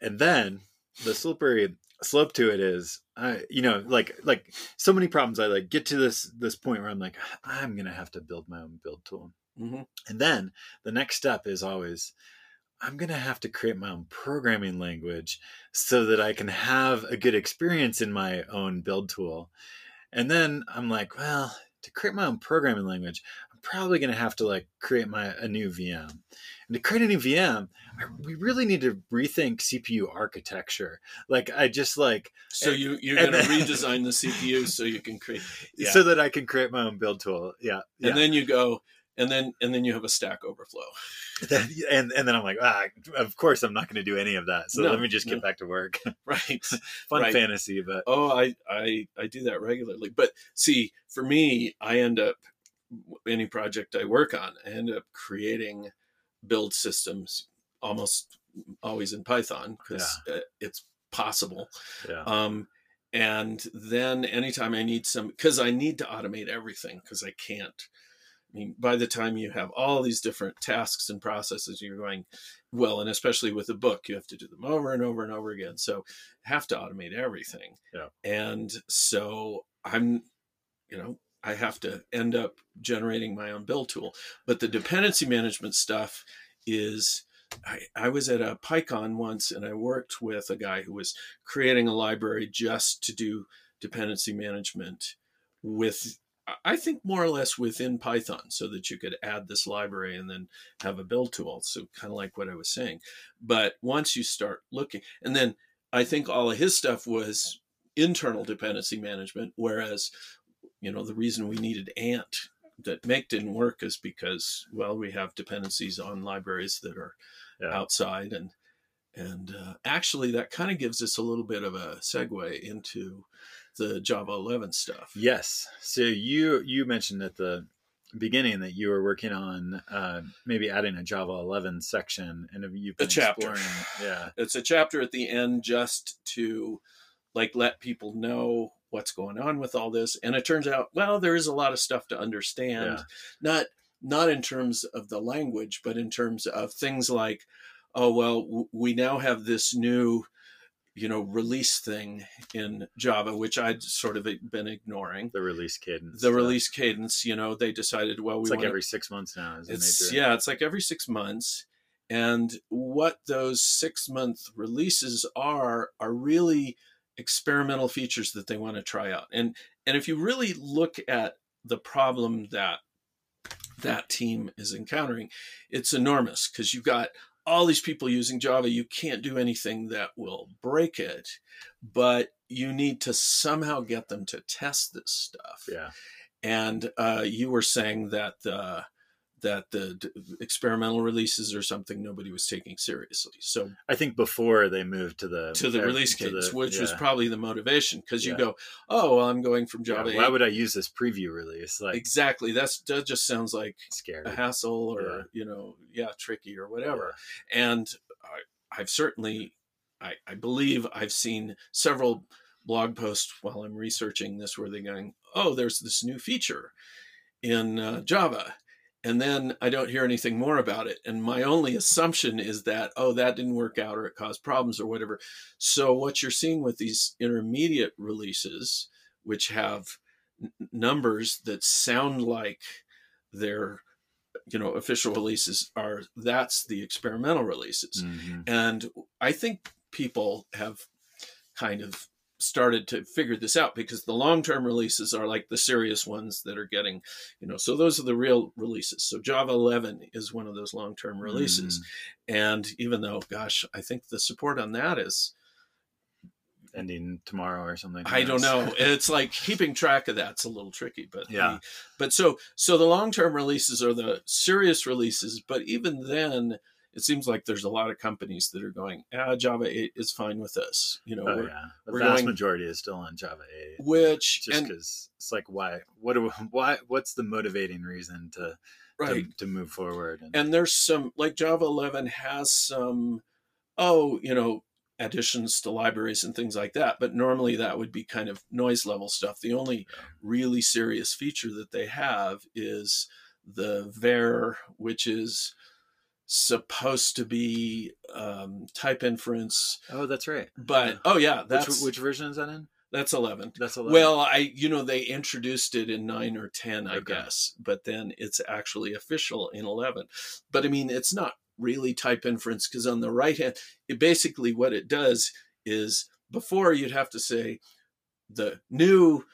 [SPEAKER 2] And then the slippery slope to it is, I, you know, like, like so many problems. I like get to this, this point where I'm like, (sighs) I'm going to have to build my own build tool.
[SPEAKER 1] hmm
[SPEAKER 2] And then the next step is always, I'm going to have to create my own programming language so that I can have a good experience in my own build tool. And then I'm like, well, to create my own programming language, I'm probably going to have to like create my a new VM. And to create a new VM, I, we really need to rethink CPU architecture. Like I just like
[SPEAKER 1] So you you're going to (laughs) redesign the CPU so you can create, yeah.
[SPEAKER 2] so that I can create my own build tool. Yeah. yeah.
[SPEAKER 1] and then you go, and then and then you have a Stack Overflow. (laughs)
[SPEAKER 2] And and then I'm like, ah, of course I'm not going to do any of that. So
[SPEAKER 1] No,
[SPEAKER 2] let me just get
[SPEAKER 1] no.
[SPEAKER 2] back to work. (laughs)
[SPEAKER 1] Right.
[SPEAKER 2] Fun
[SPEAKER 1] Right.
[SPEAKER 2] fantasy, but
[SPEAKER 1] Oh, I, I I do that regularly. But see, for me, I end up any project I work on, I end up creating build systems almost always in Python because it's possible.
[SPEAKER 2] yeah,
[SPEAKER 1] Um, and then anytime I need some, because I need to automate everything because I can't. I mean, by the time you have all these different tasks and processes, you're going, well, and especially with a book, you have to do them over and over and over again. So have to automate everything.
[SPEAKER 2] Yeah.
[SPEAKER 1] And so I'm, you know, I have to end up generating my own build tool. But the dependency management stuff is I, I was at a PyCon once and I worked with a guy who was creating a library just to do dependency management with I think more or less within Python so that you could add this library and then have a build tool. So kind of like what I was saying. But once you start looking and then I think all of his stuff was internal dependency management, whereas you know the reason we needed Ant that Make didn't work is because well we have dependencies on libraries that are
[SPEAKER 2] Yeah.
[SPEAKER 1] outside and and uh, actually that kind of gives us a little bit of a segue into the Java 11 stuff.
[SPEAKER 2] yes. So you you mentioned at the beginning that you were working on uh, maybe adding a Java 11 section, and you've
[SPEAKER 1] A
[SPEAKER 2] been
[SPEAKER 1] chapter.
[SPEAKER 2] exploring- Yeah,
[SPEAKER 1] It's a chapter at the end just to like let people know what's going on with all this and it turns out well there is a lot of stuff to understand
[SPEAKER 2] Yeah.
[SPEAKER 1] not not in terms of the language but in terms of things like oh well w- we now have this new you know release thing in java which i'd sort of been ignoring
[SPEAKER 2] the release cadence.
[SPEAKER 1] the release cadence you know they decided well we
[SPEAKER 2] It's like
[SPEAKER 1] wanna-
[SPEAKER 2] every six months now.
[SPEAKER 1] It's yeah it's like every six months and what those six month releases are are really experimental features that they want to try out. And and if you really look at the problem that that team is encountering it's enormous because you've got all these people using java. You can't do anything that will break it but you need to somehow get them to test this stuff.
[SPEAKER 2] Yeah.
[SPEAKER 1] and uh, you were saying that the that the d- experimental releases or something nobody was taking seriously. So
[SPEAKER 2] I think before they moved to the
[SPEAKER 1] to the release cadence,
[SPEAKER 2] the-
[SPEAKER 1] which was probably the motivation, because you
[SPEAKER 2] Yeah.
[SPEAKER 1] go, oh, well, I'm going from
[SPEAKER 2] Yeah,
[SPEAKER 1] Java.
[SPEAKER 2] why
[SPEAKER 1] 8."
[SPEAKER 2] would I use this preview release? Like
[SPEAKER 1] exactly. That's that just sounds like
[SPEAKER 2] scary.
[SPEAKER 1] a hassle or
[SPEAKER 2] Yeah.
[SPEAKER 1] you know, yeah, tricky or whatever. And I, I've certainly, I, I believe I've seen several blog posts while I'm researching this where they're going, oh, there's this new feature in uh, Java. And then I don't hear anything more about it. And my only assumption is that, oh, that didn't work out or it caused problems or whatever. So, what you're seeing with these intermediate releases, which have n- numbers that sound like they're you know official releases are that's the experimental releases
[SPEAKER 2] Mhm.
[SPEAKER 1] and i think people have kind of started to figure this out because the long-term releases are like the serious ones that are getting you know so those are the real releases. So java 11 is one of those long-term releases. Mm. and even though gosh i think the support on that is
[SPEAKER 2] ending tomorrow or something
[SPEAKER 1] i don't know. (laughs) It's like keeping track of that's a little tricky but yeah. the, but so so the long-term releases are the serious releases but even then it seems like there's a lot of companies that are going, ah, Java 8 is fine with us. You know,
[SPEAKER 2] oh, yeah. the vast going, majority is still on Java 8.
[SPEAKER 1] Which
[SPEAKER 2] just because it's like, why? What? Do, (laughs) why? What's the motivating reason to right. to, to move forward?
[SPEAKER 1] And, and there's some like Java 11 has some, oh, you know, additions to libraries and things like that. But normally that would be kind of noise level stuff. The only yeah. really serious feature that they have is the var, which is supposed to be um, type inference.
[SPEAKER 2] Oh, that's right.
[SPEAKER 1] But yeah. oh yeah, that's
[SPEAKER 2] which, which, version is that in?
[SPEAKER 1] That's eleven.
[SPEAKER 2] That's eleven.
[SPEAKER 1] Well, I you know they introduced it in nine or ten, I okay. guess, but then it's actually official in eleven. But I mean, it's not really type inference because on the right hand, it basically what it does is before you'd have to say the new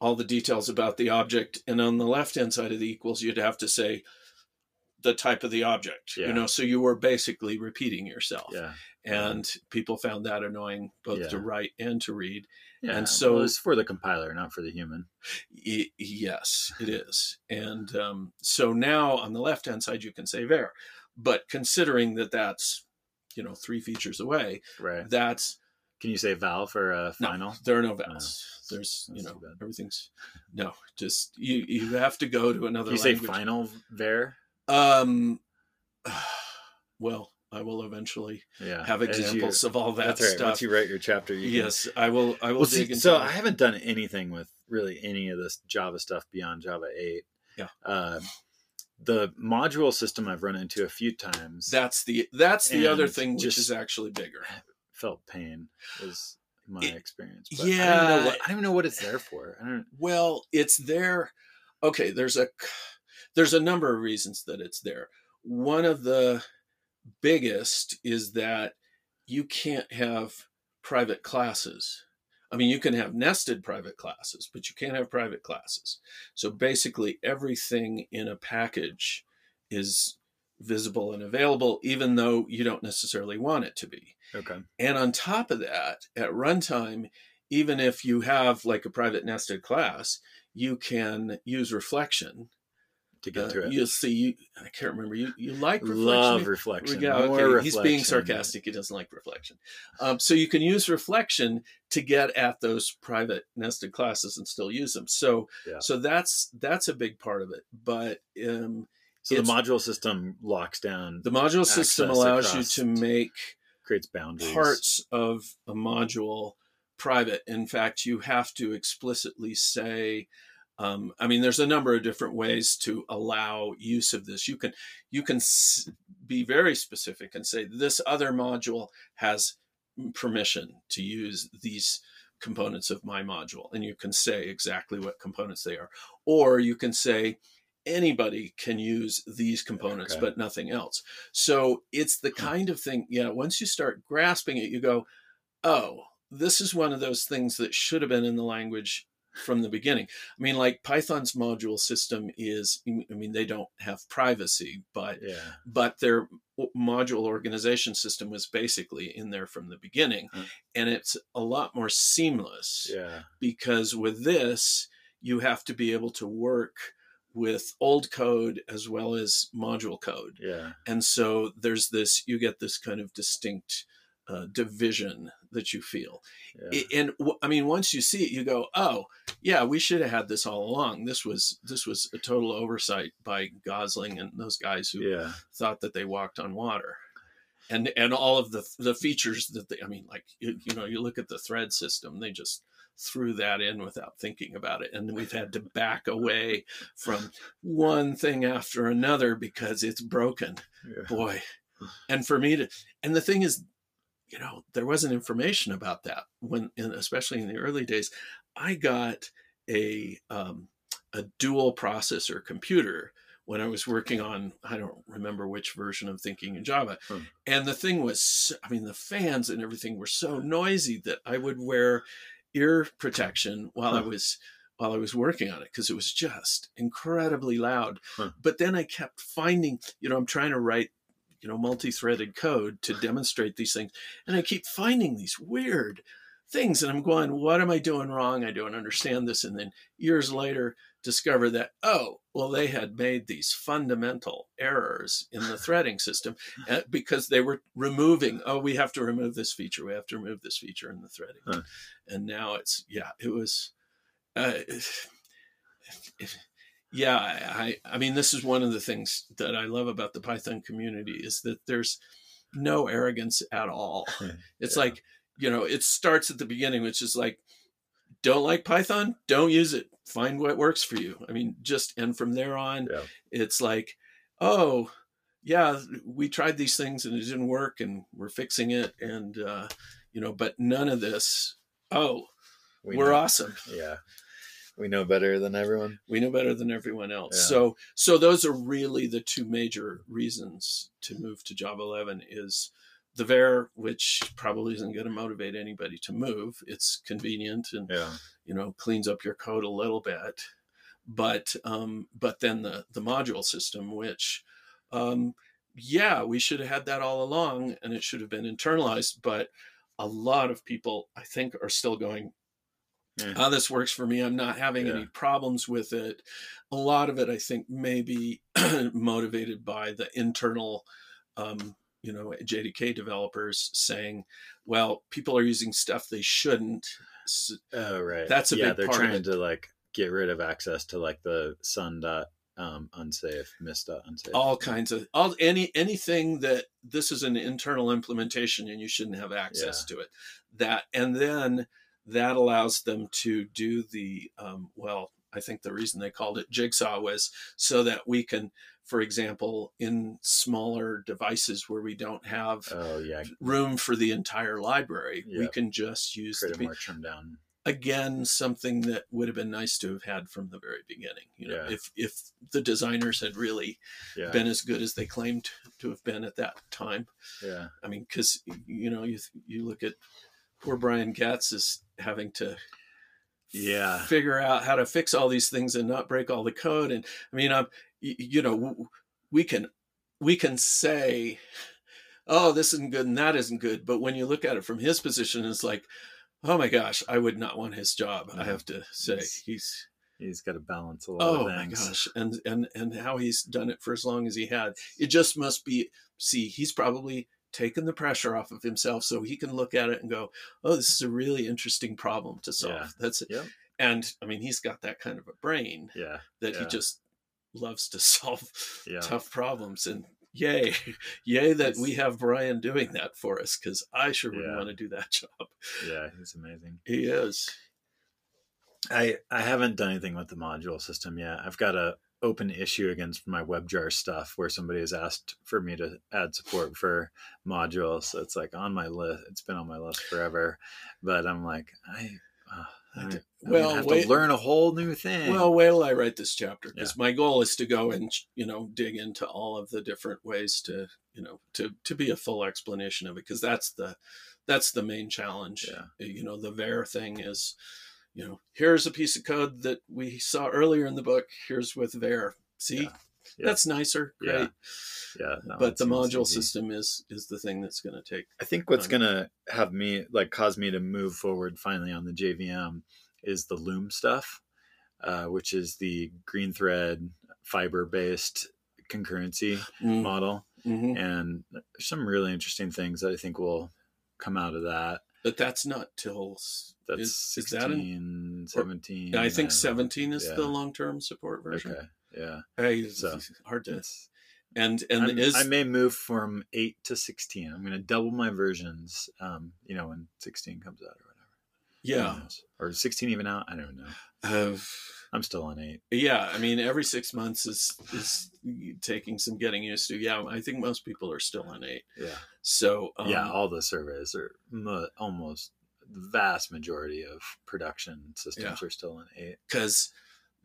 [SPEAKER 1] all the details about the object, and on the left hand side of the equals, you'd have to say the type of the object yeah. you know so you were basically repeating yourself.
[SPEAKER 2] Yeah.
[SPEAKER 1] And people found that annoying both yeah. to write and to read. And so
[SPEAKER 2] well, it's for the compiler not for the human.
[SPEAKER 1] Y- yes it is. And um, so now on the left hand side you can say var but considering that that's you know three features away
[SPEAKER 2] right.
[SPEAKER 1] that's
[SPEAKER 2] can you say val for uh, final? no,
[SPEAKER 1] there are no vowels no. there's you know everything's no just you you have to go to another
[SPEAKER 2] you language. say final var
[SPEAKER 1] um, (sighs) well, I will eventually
[SPEAKER 2] yeah.
[SPEAKER 1] have examples you, of all that
[SPEAKER 2] that's right.
[SPEAKER 1] stuff.
[SPEAKER 2] Once you write your chapter, you
[SPEAKER 1] yes, can... I will. I will well, see,
[SPEAKER 2] So I haven't done anything with really any of this Java stuff beyond Java eight.
[SPEAKER 1] Yeah.
[SPEAKER 2] Uh, the module system I've run into a few times.
[SPEAKER 1] That's the that's the other thing which is actually bigger. (sighs)
[SPEAKER 2] Felt pain is my it, experience.
[SPEAKER 1] But yeah, I
[SPEAKER 2] don't, know what, I don't even know what it's there for. I don't.
[SPEAKER 1] Well, it's there. Okay, there's a there's a number of reasons that it's there. One of the biggest is that you can't have private classes. I mean, you can have nested private classes, but you can't have private classes. So basically, everything in a package is visible and available, even though you don't necessarily want it to be.
[SPEAKER 2] Okay.
[SPEAKER 1] And on top of that, at runtime, even if you have like a private nested class, you can use reflection
[SPEAKER 2] to get uh, to it.
[SPEAKER 1] You see, you I can't remember. You you like reflection?
[SPEAKER 2] Love reflection.
[SPEAKER 1] Yeah, okay. Reflection. He's being sarcastic. He doesn't like reflection. Um, so you can use reflection to get at those private nested classes and still use them. So yeah. so that's that's a big part of it. But um,
[SPEAKER 2] so the module system locks down.
[SPEAKER 1] The module system allows you to make
[SPEAKER 2] creates boundaries
[SPEAKER 1] parts of a module private. In fact, you have to explicitly say um, I mean, there's a number of different ways to allow use of this. You can you can be very specific and say this other module has permission to use these components of my module, and you can say exactly what components they are. Or you can say anybody can use these components, okay. but nothing else. So it's the kind of thing. Yeah, once you start grasping it, you go, oh, this is one of those things that should have been in the language from the beginning. I mean, like Python's module system is, I mean, they don't have privacy, but
[SPEAKER 2] yeah.
[SPEAKER 1] but their module organization system was basically in there from the beginning,
[SPEAKER 2] mm.
[SPEAKER 1] and it's a lot more seamless.
[SPEAKER 2] Yeah,
[SPEAKER 1] because with this, you have to be able to work with old code as well as module code.
[SPEAKER 2] Yeah,
[SPEAKER 1] and so there's this, you get this kind of distinct uh, division that you feel. Yeah. And I mean, once you see it, you go, "Oh, yeah, we should have had this all along. This was this was a total oversight by Gosling and those guys who
[SPEAKER 2] yeah.
[SPEAKER 1] thought that they walked on water." And and all of the the features that they, I mean, like you, you know, you look at the thread system, they just threw that in without thinking about it. And we've had to back away from one thing after another because it's broken.
[SPEAKER 2] Yeah.
[SPEAKER 1] Boy. And for me to, and the thing is, you know, there wasn't information about that when, in, especially in the early days. I got a um, a dual processor computer when I was working on, I don't remember which version of Thinking in Java.
[SPEAKER 2] Hmm.
[SPEAKER 1] And the thing was, I mean, the fans and everything were so noisy that I would wear ear protection while I was while I was working on it because it was just incredibly loud.
[SPEAKER 2] Huh.
[SPEAKER 1] But then I kept finding, you know, I'm trying to write, you know, multi-threaded code to demonstrate these things, and I keep finding these weird things, and I'm going, what am I doing wrong? I don't understand this. And then years later, discover that oh, well, they had made these fundamental errors in the (laughs) threading system uh, because they were removing. Oh, we have to remove this feature. We have to remove this feature in the threading,
[SPEAKER 2] Huh.
[SPEAKER 1] and now it's yeah, it was. Uh, (sighs) if- yeah, I, I mean, this is one of the things that I love about the Python community is that there's no arrogance at all. (laughs) It's
[SPEAKER 2] Yeah.
[SPEAKER 1] like, you know, it starts at the beginning, which is like, don't like Python, don't use it. Find what works for you. I mean, just, and from there on,
[SPEAKER 2] Yeah.
[SPEAKER 1] it's like, oh, yeah, we tried these things and it didn't work and we're fixing it. And, uh, you know, but none of this, oh,
[SPEAKER 2] We
[SPEAKER 1] are awesome
[SPEAKER 2] Yeah. We know better than everyone.
[SPEAKER 1] we know better than everyone else
[SPEAKER 2] Yeah.
[SPEAKER 1] so so those are really the two major reasons to move to java 11 is the var which probably isn't going to motivate anybody to move it's convenient and
[SPEAKER 2] Yeah.
[SPEAKER 1] you know cleans up your code a little bit but um but then the the module system which um yeah we should have had that all along and it should have been internalized but a lot of people i think are still going
[SPEAKER 2] Yeah.
[SPEAKER 1] oh, this works for me. I'm not having any problems with it. A lot of it, I think, may be (clears throat) motivated by the internal, um, you know, JDK developers saying, well, people are using stuff they shouldn't.
[SPEAKER 2] Oh right.
[SPEAKER 1] That's a
[SPEAKER 2] yeah.
[SPEAKER 1] big
[SPEAKER 2] they're
[SPEAKER 1] part of
[SPEAKER 2] trying
[SPEAKER 1] it.
[SPEAKER 2] to like get rid of access to like the sun dot um unsafe, dot unsafe.
[SPEAKER 1] All kinds of all any anything that this is an internal implementation and you shouldn't have access to it. That and then that allows them to do the um, well. I think the reason they called it jigsaw was so that we can, for example, in smaller devices where we don't have
[SPEAKER 2] Oh yeah.
[SPEAKER 1] room for the entire library, we can just use
[SPEAKER 2] Create
[SPEAKER 1] the
[SPEAKER 2] more trimmed down.
[SPEAKER 1] again something that would have been nice to have had from the very beginning. You know,
[SPEAKER 2] Yeah.
[SPEAKER 1] if if the designers had really
[SPEAKER 2] Yeah.
[SPEAKER 1] been as good as they claimed to have been at that time.
[SPEAKER 2] yeah.
[SPEAKER 1] I mean, because you know, you you look at poor Brian Goetz is having to
[SPEAKER 2] Yeah.
[SPEAKER 1] figure out how to fix all these things and not break all the code. And I mean, i'm you know, we can we can say, oh, this isn't good and that isn't good, but when you look at it from his position, it's like, oh my gosh, I would not want his job. I have to say,
[SPEAKER 2] He's-
[SPEAKER 1] he's
[SPEAKER 2] He's got to balance a lot
[SPEAKER 1] oh my gosh, and and and how he's done it for as long as he had. It just must be. See, he's probably taken the pressure off of himself so he can look at it and go, "Oh, this is a really interesting problem to solve."
[SPEAKER 2] Yeah.
[SPEAKER 1] That's it.
[SPEAKER 2] Yep.
[SPEAKER 1] And I mean, he's got that kind of a brain
[SPEAKER 2] Yeah.
[SPEAKER 1] that he just loves to (laughs) solve
[SPEAKER 2] Yeah.
[SPEAKER 1] tough problems. And yay, (laughs) yay that we have Brian doing that for us because I sure wouldn't
[SPEAKER 2] Yeah.
[SPEAKER 1] want to do that (laughs) job.
[SPEAKER 2] Yeah. He's amazing.
[SPEAKER 1] He is.
[SPEAKER 2] I I haven't done anything with the module system yet. I've got a open issue against my WebJar stuff where somebody has asked for me to add support for modules. So it's like on my list. It's been on my list forever, but I'm like I. Uh, I I'm
[SPEAKER 1] well,
[SPEAKER 2] have
[SPEAKER 1] wait-
[SPEAKER 2] to learn a whole new thing.
[SPEAKER 1] Well, wait till I write this chapter because my goal is to go and you know dig into all of the different ways to you know to to be a full explanation of it because that's the that's the main challenge.
[SPEAKER 2] Yeah.
[SPEAKER 1] You know, the var thing is, you know, here's a piece of code that we saw earlier in the book. Here's with var. See,
[SPEAKER 2] Yeah. Yeah.
[SPEAKER 1] that's nicer,
[SPEAKER 2] Yeah.
[SPEAKER 1] great.
[SPEAKER 2] yeah,
[SPEAKER 1] but the module
[SPEAKER 2] easy.
[SPEAKER 1] system is is the thing that's going to take.
[SPEAKER 2] I think what's
[SPEAKER 1] Um,
[SPEAKER 2] gonna have me like cause me to move forward finally on the JVM is the Loom stuff, uh, which is the green thread fiber based concurrency
[SPEAKER 1] Mm,
[SPEAKER 2] model,
[SPEAKER 1] mhm.
[SPEAKER 2] and some really interesting things that I think will come out of that.
[SPEAKER 1] But that's not till
[SPEAKER 2] That's
[SPEAKER 1] is,
[SPEAKER 2] 16,
[SPEAKER 1] is that in,
[SPEAKER 2] 17.
[SPEAKER 1] I think 17 is
[SPEAKER 2] Yeah.
[SPEAKER 1] the long term support version.
[SPEAKER 2] Okay, yeah.
[SPEAKER 1] Hey, it's
[SPEAKER 2] So,
[SPEAKER 1] hard to and and
[SPEAKER 2] I'm-
[SPEAKER 1] is
[SPEAKER 2] I may move from eight to sixteen. I'm going to double my versions. Um, you know, when sixteen comes out or whatever.
[SPEAKER 1] Yeah
[SPEAKER 2] or sixteen even out? I don't know.
[SPEAKER 1] uh,
[SPEAKER 2] I'm still on eight.
[SPEAKER 1] yeah i mean every six months is is taking some getting used to yeah i think most people are still on eight
[SPEAKER 2] Yeah,
[SPEAKER 1] so um,
[SPEAKER 2] yeah. All the surveys are mo- almost the vast majority of production systems are still on eight.
[SPEAKER 1] because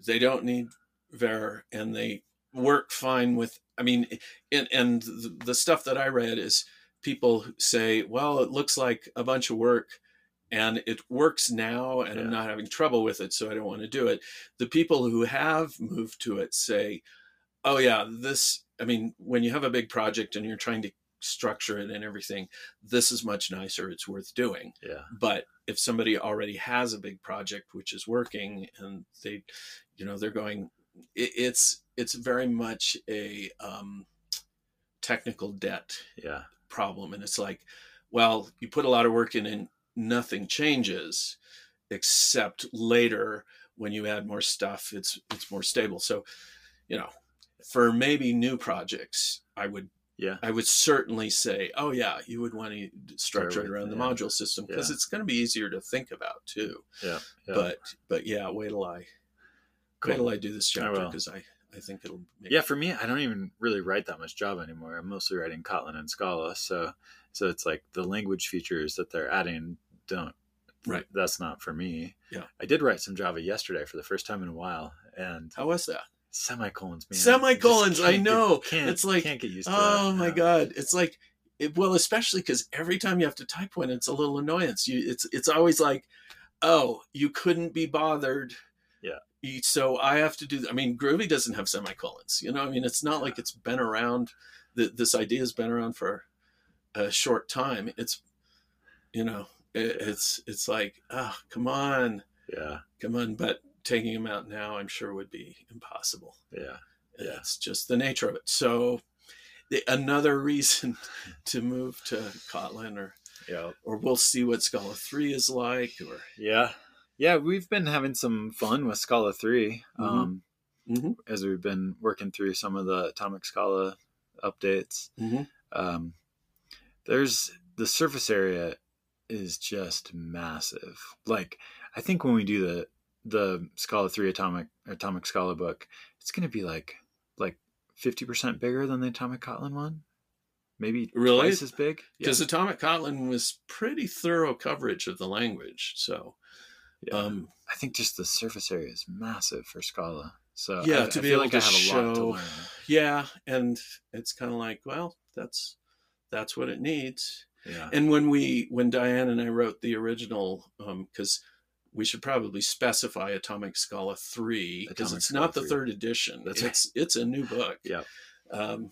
[SPEAKER 1] they don't need var and they work fine with. I mean, and and the stuff that I read is people say, well, it looks like a bunch of work and it works now and
[SPEAKER 2] Yeah.
[SPEAKER 1] I'm not having trouble with it, so I don't want to do it. The people who have moved to it say, oh, yeah, this, I mean, when you have a big project and you're trying to structure it and everything, this is much nicer. It's worth doing.
[SPEAKER 2] Yeah.
[SPEAKER 1] But if somebody already has a big project which is working and they, you know, they're going, it, it's, it's very much a um, technical debt
[SPEAKER 2] Yeah.
[SPEAKER 1] problem and it's like well you put a lot of work in and nothing changes except later when you add more stuff it's it's more stable so you know for maybe new projects i would
[SPEAKER 2] Yeah.
[SPEAKER 1] i would certainly say oh yeah you would want to structure it around the
[SPEAKER 2] yeah.
[SPEAKER 1] module system because
[SPEAKER 2] Yeah.
[SPEAKER 1] it's going to be easier to think about too
[SPEAKER 2] Yeah. yeah.
[SPEAKER 1] but but yeah wait till i
[SPEAKER 2] Cool.
[SPEAKER 1] wait till i do this
[SPEAKER 2] I
[SPEAKER 1] chapter because i i think it'll make
[SPEAKER 2] yeah, for me, I don't even really write that much Java anymore. I'm mostly writing Kotlin and Scala. So, so it's like the language features that they're adding don't.
[SPEAKER 1] Right.
[SPEAKER 2] That's not for me.
[SPEAKER 1] Yeah.
[SPEAKER 2] I did write some Java yesterday for the first time in a while, and
[SPEAKER 1] how was that
[SPEAKER 2] semicolons, man.
[SPEAKER 1] Semicolons, I know.
[SPEAKER 2] Get, can't,
[SPEAKER 1] It's like,
[SPEAKER 2] can't get used to
[SPEAKER 1] Oh my
[SPEAKER 2] Yeah.
[SPEAKER 1] god, it's like it, well, especially because every time you have to type one, it's a little annoyance. You, it's it's always like, oh, you couldn't be bothered.
[SPEAKER 2] Yeah.
[SPEAKER 1] So I have to do. I mean, Groovy doesn't have semicolons. You know, I mean, it's not like it's been around. Th- this idea has been around for a short time. It's, you know, it's it's like, oh, come on,
[SPEAKER 2] Yeah.
[SPEAKER 1] come on. But taking them out now, I'm sure would be impossible.
[SPEAKER 2] Yeah. Yeah.
[SPEAKER 1] It's just the nature of it. So, the, another (laughs) reason to move to Kotlin, or
[SPEAKER 2] Yeah.
[SPEAKER 1] or we'll see what Scala three is like, or
[SPEAKER 2] Yeah. Yeah. We've been having some fun with Scala 3
[SPEAKER 1] Mhm.
[SPEAKER 2] um,
[SPEAKER 1] Mhm.
[SPEAKER 2] as we've been working through some of the Atomic Scala updates.
[SPEAKER 1] Mhm.
[SPEAKER 2] Um, there's the surface area is just massive. Like, I think when we do the the Scala 3 Atomic Atomic Scala book, it's going to be like like 50% bigger than the Atomic Kotlin one. Maybe
[SPEAKER 1] Really?
[SPEAKER 2] twice as big.
[SPEAKER 1] because Atomic Kotlin was pretty thorough coverage of the language. So,
[SPEAKER 2] Yeah.
[SPEAKER 1] um,
[SPEAKER 2] I think just the surface area is massive for Scala. So
[SPEAKER 1] Yeah,
[SPEAKER 2] I,
[SPEAKER 1] to
[SPEAKER 2] I
[SPEAKER 1] be
[SPEAKER 2] feel
[SPEAKER 1] able
[SPEAKER 2] like
[SPEAKER 1] to
[SPEAKER 2] I have a lot to
[SPEAKER 1] show-
[SPEAKER 2] learn.
[SPEAKER 1] yeah, and it's kind of like, well, that's that's what it needs.
[SPEAKER 2] Yeah,
[SPEAKER 1] And when we when Dianne and I wrote the original, because we should probably specify Atomic Scala three because it's
[SPEAKER 2] Scala
[SPEAKER 1] not the
[SPEAKER 2] 3.
[SPEAKER 1] third edition.
[SPEAKER 2] That's
[SPEAKER 1] it's it's a new book.
[SPEAKER 2] Yep.
[SPEAKER 1] Um,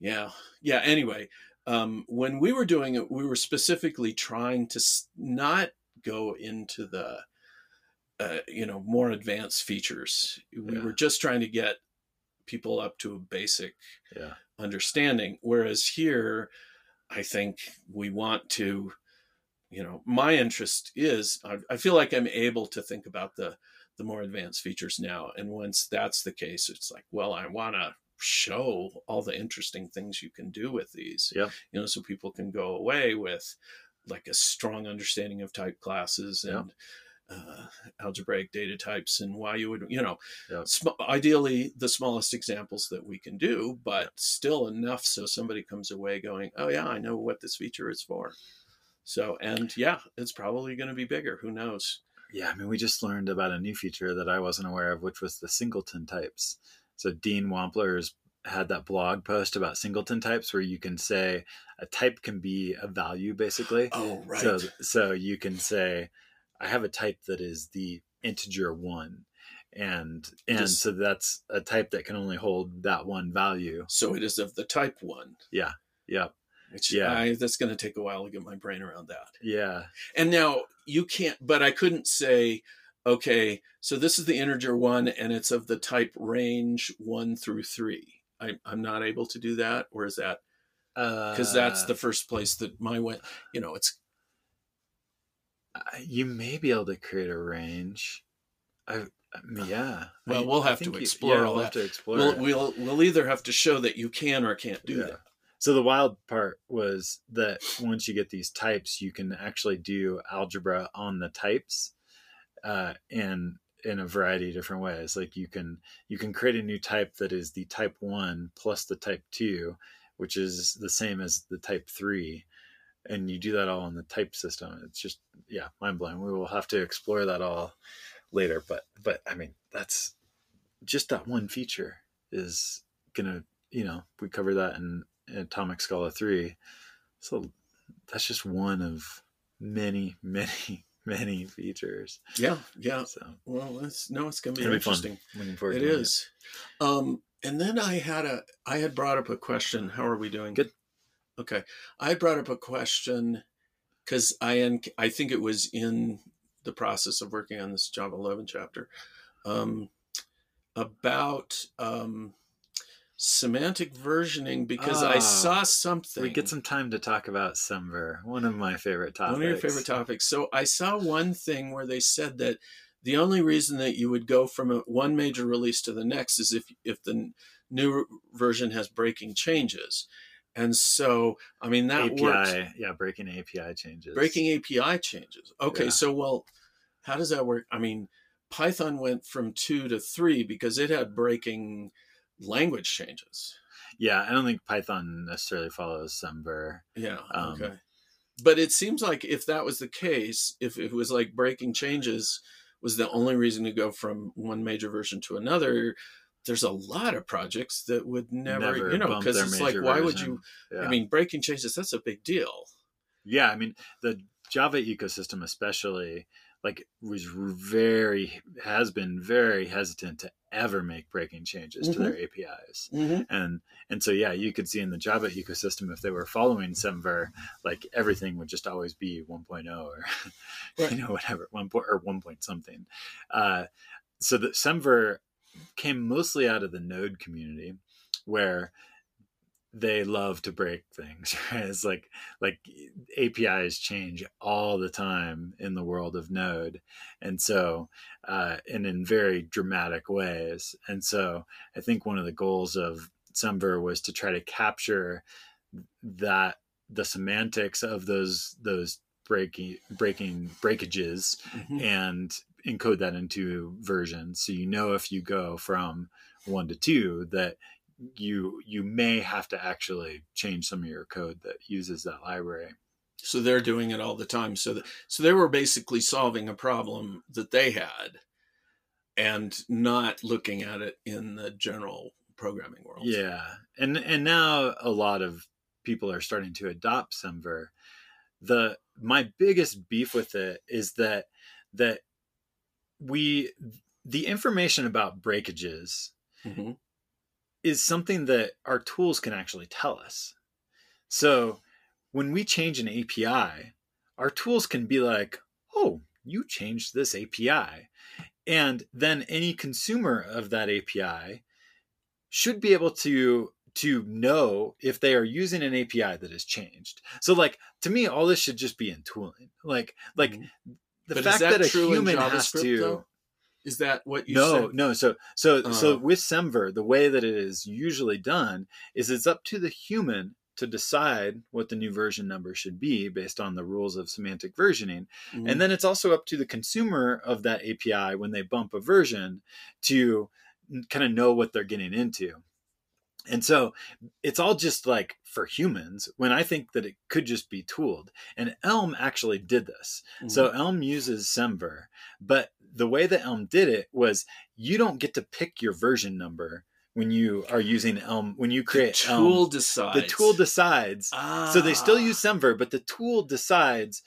[SPEAKER 1] yeah. Yeah. Anyway, um, when we were doing it, we were specifically trying to not go into the uh, you know more advanced features. We
[SPEAKER 2] Yeah.
[SPEAKER 1] were just trying to get people up to a basic
[SPEAKER 2] yeah,
[SPEAKER 1] understanding. Whereas here, I think we want to, you know, my interest is I, I feel like I'm able to think about the the more advanced features now. And once that's the case, it's like, well, I want to show all the interesting things you can do with these.
[SPEAKER 2] Yeah.
[SPEAKER 1] You know, so people can go away with like a strong understanding of type classes
[SPEAKER 2] Yeah.
[SPEAKER 1] Uh, algebraic data types and why you would, you know,
[SPEAKER 2] Yeah.
[SPEAKER 1] sm- ideally the smallest examples that we can do, but still enough so somebody comes away going, oh, yeah, I know what this feature is for. So, and yeah, it's probably going to be bigger. Who knows?
[SPEAKER 2] yeah. I mean, we just learned about a new feature that I wasn't aware of, which was the singleton types. So Dean Wampler's had that blog post about singleton types, where you can say a type can be a value, basically.
[SPEAKER 1] Oh, right.
[SPEAKER 2] So, so you can say, I have a type that is the integer one, and and
[SPEAKER 1] This-
[SPEAKER 2] so that's a type that can only hold that one value.
[SPEAKER 1] So it is of the type one.
[SPEAKER 2] Yeah, Yeah.
[SPEAKER 1] Which
[SPEAKER 2] Yeah.
[SPEAKER 1] I, that's going to take a while to get my brain around that.
[SPEAKER 2] yeah,
[SPEAKER 1] And now you can't, but I couldn't say, okay, so this is the integer one and it's of the type range one through three. I, I'm not able to do that, or is that because that's
[SPEAKER 2] Uh,
[SPEAKER 1] the first place that my went? You know, it's
[SPEAKER 2] you may be able to create a range. I, I yeah.
[SPEAKER 1] Well,
[SPEAKER 2] I-
[SPEAKER 1] we'll have to
[SPEAKER 2] you-
[SPEAKER 1] explore
[SPEAKER 2] yeah, we'll
[SPEAKER 1] that.
[SPEAKER 2] have to explore.
[SPEAKER 1] we'll, we'll we'll either have to show that you can or can't do
[SPEAKER 2] Yeah.
[SPEAKER 1] that.
[SPEAKER 2] So the wild part was that once you get these types, you can actually do algebra on the types, uh, and in a variety of different ways. Like you can you can create a new type that is the type one plus the type two, which is the same as the type three, and you do that all in the type system. It's just yeah, mind blowing. We will have to explore that all later, but but I mean that's just that one feature is gonna, you know, we cover that in, in Atomic Scala three. So that's just one of many, (laughs) many, many features.
[SPEAKER 1] Yeah, yeah.
[SPEAKER 2] So
[SPEAKER 1] Well, it's no, it's going to be
[SPEAKER 2] it'll be
[SPEAKER 1] interesting.
[SPEAKER 2] Looking forward.
[SPEAKER 1] It is. Um, and then I had a, I had brought up a question. How are we doing?
[SPEAKER 2] Good.
[SPEAKER 1] Okay, I brought up a question because I, en- I think it was in the process of working on this Java 11 chapter, um, about um, semantic versioning because I
[SPEAKER 2] Ah,
[SPEAKER 1] saw something.
[SPEAKER 2] We get some time to talk about Semver, one of my favorite topics.
[SPEAKER 1] One of your favorite topics. So I saw one thing where they said that the only reason that you would go from a, one major release to the next is if if the new version has breaking changes. And so, I mean, that
[SPEAKER 2] API,
[SPEAKER 1] works.
[SPEAKER 2] yeah, breaking API changes.
[SPEAKER 1] Breaking API changes. Okay,
[SPEAKER 2] Yeah.
[SPEAKER 1] so well, how does that work? I mean, Python went from two to three because it had breaking language changes.
[SPEAKER 2] Yeah, I don't think Python necessarily follows Semver.
[SPEAKER 1] Yeah.
[SPEAKER 2] Um,
[SPEAKER 1] okay. But it seems like if that was the case, if it was like breaking changes was the only reason to go from one major version to another, there's a lot of projects that would never, you know, because it's like, why would you?
[SPEAKER 2] Yeah.
[SPEAKER 1] I mean, breaking changes, that's a big deal.
[SPEAKER 2] yeah, I mean the Java ecosystem, especially, like was very has been very hesitant to ever make breaking changes to their APIs.
[SPEAKER 1] Mm-hmm.
[SPEAKER 2] and and so yeah you could see in the java ecosystem if they were following semver like everything would just always be 1.0 or (laughs)
[SPEAKER 1] Right.
[SPEAKER 2] you know whatever one point or one point something uh, so the semver came mostly out of the node community where they love to break things (laughs) right? it's like like apis change all the time in the world of node and so uh, and in very dramatic ways and so i think one of the goals of semver was to try to capture that the semantics of those those breaking breaking breakages
[SPEAKER 1] Mhm.
[SPEAKER 2] and encode that into versions so you know if you go from one to two that you you may have to actually change some of your code that uses that library
[SPEAKER 1] So they're doing it all the time. So, that, so they were basically solving a problem that they had, and not looking at it in the general programming world.
[SPEAKER 2] yeah and and now a lot of people are starting to adopt semver the my biggest beef with it is that that we the information about breakages
[SPEAKER 1] Mhm.
[SPEAKER 2] is something that our tools can actually tell us. So when we change an API, our tools can be like, oh, you changed this API. And then any consumer of that API should be able to to know if they are using an API that has changed. So like to me, all this should just be in tooling. Like like
[SPEAKER 1] Mhm.
[SPEAKER 2] The
[SPEAKER 1] But is
[SPEAKER 2] fact
[SPEAKER 1] that
[SPEAKER 2] that, a
[SPEAKER 1] true in
[SPEAKER 2] human has to
[SPEAKER 1] though? Is that what you
[SPEAKER 2] no,
[SPEAKER 1] said?
[SPEAKER 2] no. No. So, so, so
[SPEAKER 1] Uh.
[SPEAKER 2] with Semver, the way that it is usually done is it's up to the human to decide what the new version number should be based on the rules of semantic versioning,
[SPEAKER 1] Mhm.
[SPEAKER 2] and then it's also up to the consumer of that API when they bump a version to kind of know what they're getting into. And so it's all just like for humans when I think that it could just be tooled. And Elm actually did this. So Elm uses Semver, but the way that Elm did it was you don't get to pick your version number when you are using Elm. When you
[SPEAKER 1] the
[SPEAKER 2] create
[SPEAKER 1] tool
[SPEAKER 2] Elm,
[SPEAKER 1] decides.
[SPEAKER 2] the tool decides. So they still
[SPEAKER 1] Ah.
[SPEAKER 2] use Semver, but the tool decides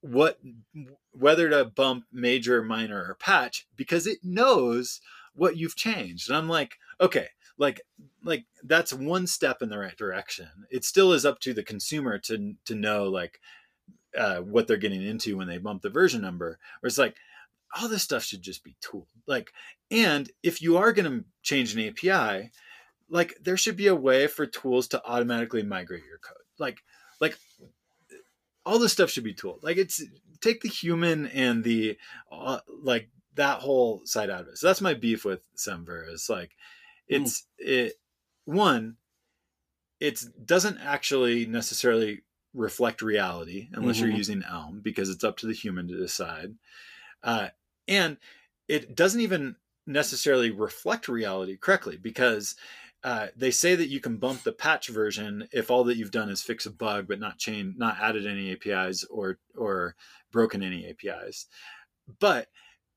[SPEAKER 2] what whether to bump major, minor, or patch because it knows what you've changed. And I'm like, okay, like like that's one step in the right direction. It still is up to the consumer to to know like uh, what they're getting into when they bump the version number. Or it's like all this stuff should just be tooled. Like, and if you are going to change an API, like there should be a way for tools to automatically migrate your code. Like, like all this stuff should be tooled. Like it's take the human and the uh, like that whole side out of it. So that's my beef with Semver is like it's it one it doesn't actually necessarily reflect reality unless you're
[SPEAKER 1] Mhm.
[SPEAKER 2] using Elm because it's up to the human to decide. Uh, and it doesn't even necessarily reflect reality correctly because uh, they say that you can bump the patch version if all that you've done is fix a bug but not chain not added any apis or or broken any apis but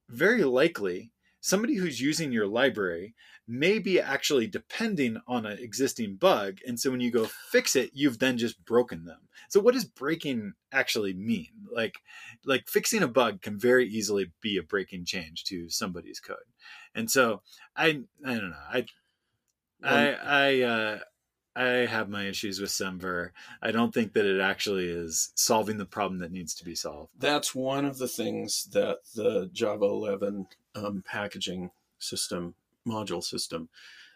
[SPEAKER 2] very likely somebody who's using your library may be actually depending on an existing bug. And so when you go fix it, you've then just broken them. So what does breaking actually mean? Like, like fixing a bug can very easily be a breaking change to somebody's code. And so I, I don't know. I, I, I, uh, I have my issues with Semver. I don't think that it actually is solving the problem that needs to be solved.
[SPEAKER 1] That's one of the things that the Java 11 um, packaging system module system,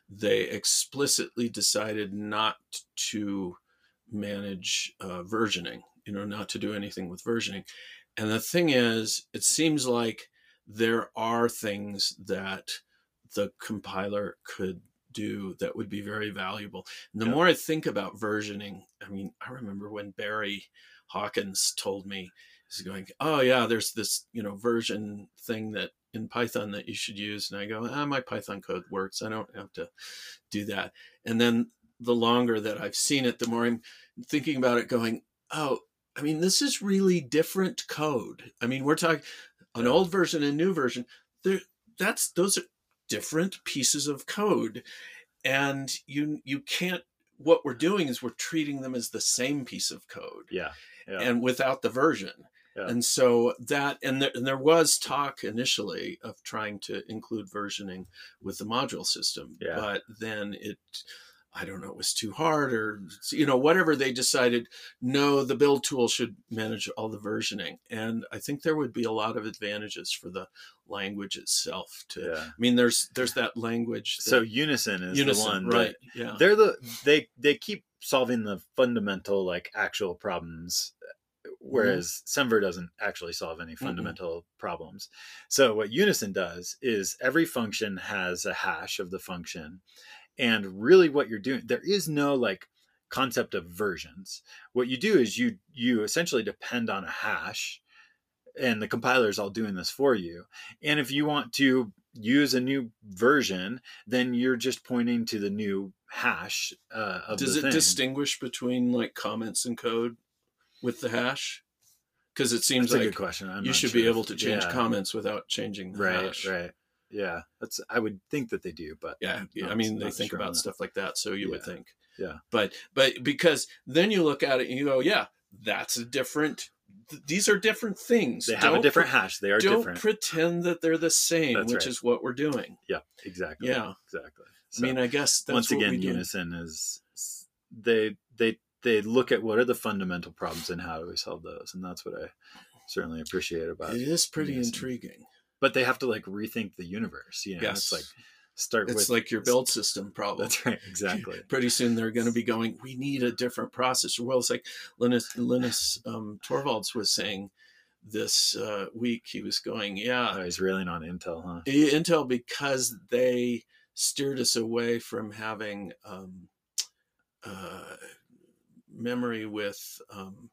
[SPEAKER 1] they explicitly decided not to manage uh, versioning, you know, not to do anything with versioning. And the thing is, it seems like there are things that the compiler could do that would be very valuable. And the yeah. more I think about versioning, I mean, I remember when Barry Hawkins told me, he's going, oh yeah, there's this, you know, version thing that in Python that you should use. And I go, ah, my Python code works. I don't have to do that. And then the longer that I've seen it, the more I'm thinking about it going, oh, I mean, this is really different code. I mean, we're talking an old version and new version. There, that's those are different pieces of code, and you you can't. What we're doing is we're treating them as the same piece of code.
[SPEAKER 2] Yeah. yeah.
[SPEAKER 1] And without the version. Yeah. And so that, and there, and there was talk initially of trying to include versioning with the module system, yeah. but then it, I don't know, it was too hard or, you know, whatever they decided, no, the build tool should manage all the versioning. And I think there would be a lot of advantages for the language itself to, yeah. I mean, there's, there's that language. That,
[SPEAKER 2] so Unison is Unison, the one,
[SPEAKER 1] right? yeah.
[SPEAKER 2] They're the, they, they keep solving the fundamental, like actual problems whereas mm-hmm. Semver doesn't actually solve any fundamental mm-hmm. problems. So what Unison does is every function has a hash of the function, and really what you're doing there is no like concept of versions. What you do is you you essentially depend on a hash, and the compiler is all doing this for you. And if you want to use a new version, then you're just pointing to the new hash uh, of
[SPEAKER 1] Does
[SPEAKER 2] it
[SPEAKER 1] thing. distinguish between like comments and code? With the hash? Because it seems
[SPEAKER 2] that's
[SPEAKER 1] like
[SPEAKER 2] a good question. I'm
[SPEAKER 1] you should
[SPEAKER 2] sure.
[SPEAKER 1] be able to change yeah. comments without changing the
[SPEAKER 2] right,
[SPEAKER 1] hash.
[SPEAKER 2] Right. Yeah, that's. I would think that they do, but
[SPEAKER 1] yeah, not, I mean they think about stuff like that, so you
[SPEAKER 2] yeah.
[SPEAKER 1] would think.
[SPEAKER 2] Yeah.
[SPEAKER 1] But but because then you look at it and you go, yeah, that's a different. these are different things.
[SPEAKER 2] They have don't a different pre- hash. They are
[SPEAKER 1] don't
[SPEAKER 2] different.
[SPEAKER 1] pretend that they're the same,
[SPEAKER 2] that's
[SPEAKER 1] which
[SPEAKER 2] right.
[SPEAKER 1] is what we're doing.
[SPEAKER 2] Yeah. Exactly.
[SPEAKER 1] Yeah.
[SPEAKER 2] Exactly.
[SPEAKER 1] So, I mean, I guess
[SPEAKER 2] once again, Unison is they they they look at what are the fundamental problems and how do we solve those and that's what i certainly appreciate about
[SPEAKER 1] it is pretty intriguing.
[SPEAKER 2] But they have to like rethink the universe you know
[SPEAKER 1] yes.
[SPEAKER 2] it's like start
[SPEAKER 1] it's
[SPEAKER 2] with
[SPEAKER 1] like your build system problem.
[SPEAKER 2] That's right exactly. (laughs)
[SPEAKER 1] Pretty soon they're going to be going we need a different processor. Well it's like linus linus um, torvalds was saying this uh, week he was going yeah.
[SPEAKER 2] Oh, he's railing on intel huh?
[SPEAKER 1] Intel because they steered us away from having um, uh, memory with um,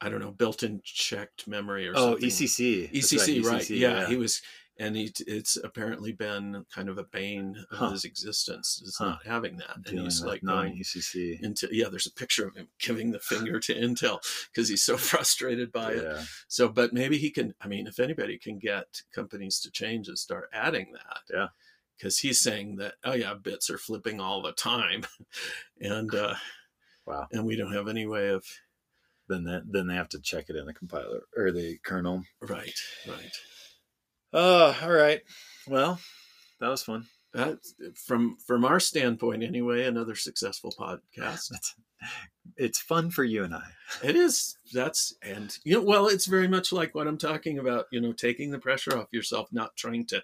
[SPEAKER 1] I don't know built-in checked memory or
[SPEAKER 2] oh
[SPEAKER 1] something.
[SPEAKER 2] ECC
[SPEAKER 1] ECC right,
[SPEAKER 2] right.
[SPEAKER 1] Yeah. yeah. he was and he, it's apparently been kind of a bane of
[SPEAKER 2] huh.
[SPEAKER 1] his existence is
[SPEAKER 2] huh.
[SPEAKER 1] not having that
[SPEAKER 2] Dealing
[SPEAKER 1] and he's like
[SPEAKER 2] non ECC
[SPEAKER 1] into yeah there's a picture of him giving the finger to Intel because he's so (laughs) frustrated by
[SPEAKER 2] yeah.
[SPEAKER 1] it so but maybe he can I mean if anybody can get companies to change and start adding that
[SPEAKER 2] yeah
[SPEAKER 1] because he's saying that oh yeah bits are flipping all the time (laughs) and uh
[SPEAKER 2] Wow.
[SPEAKER 1] And we don't have any way of.
[SPEAKER 2] Then that then they have to check it in the compiler or the kernel.
[SPEAKER 1] Right. Right.
[SPEAKER 2] Oh, all right. Well, that was fun.
[SPEAKER 1] That, from from our standpoint, anyway, another successful podcast. (laughs)
[SPEAKER 2] it's fun for you and I.
[SPEAKER 1] It is. That's and you know, well, it's very much like what I'm talking about. You know, taking the pressure off yourself, not trying to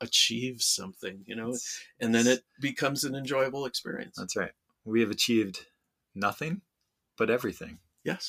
[SPEAKER 1] achieve something. You know, it's, and then it becomes an enjoyable experience.
[SPEAKER 2] That's right. We have achieved nothing, but everything.
[SPEAKER 1] Yes.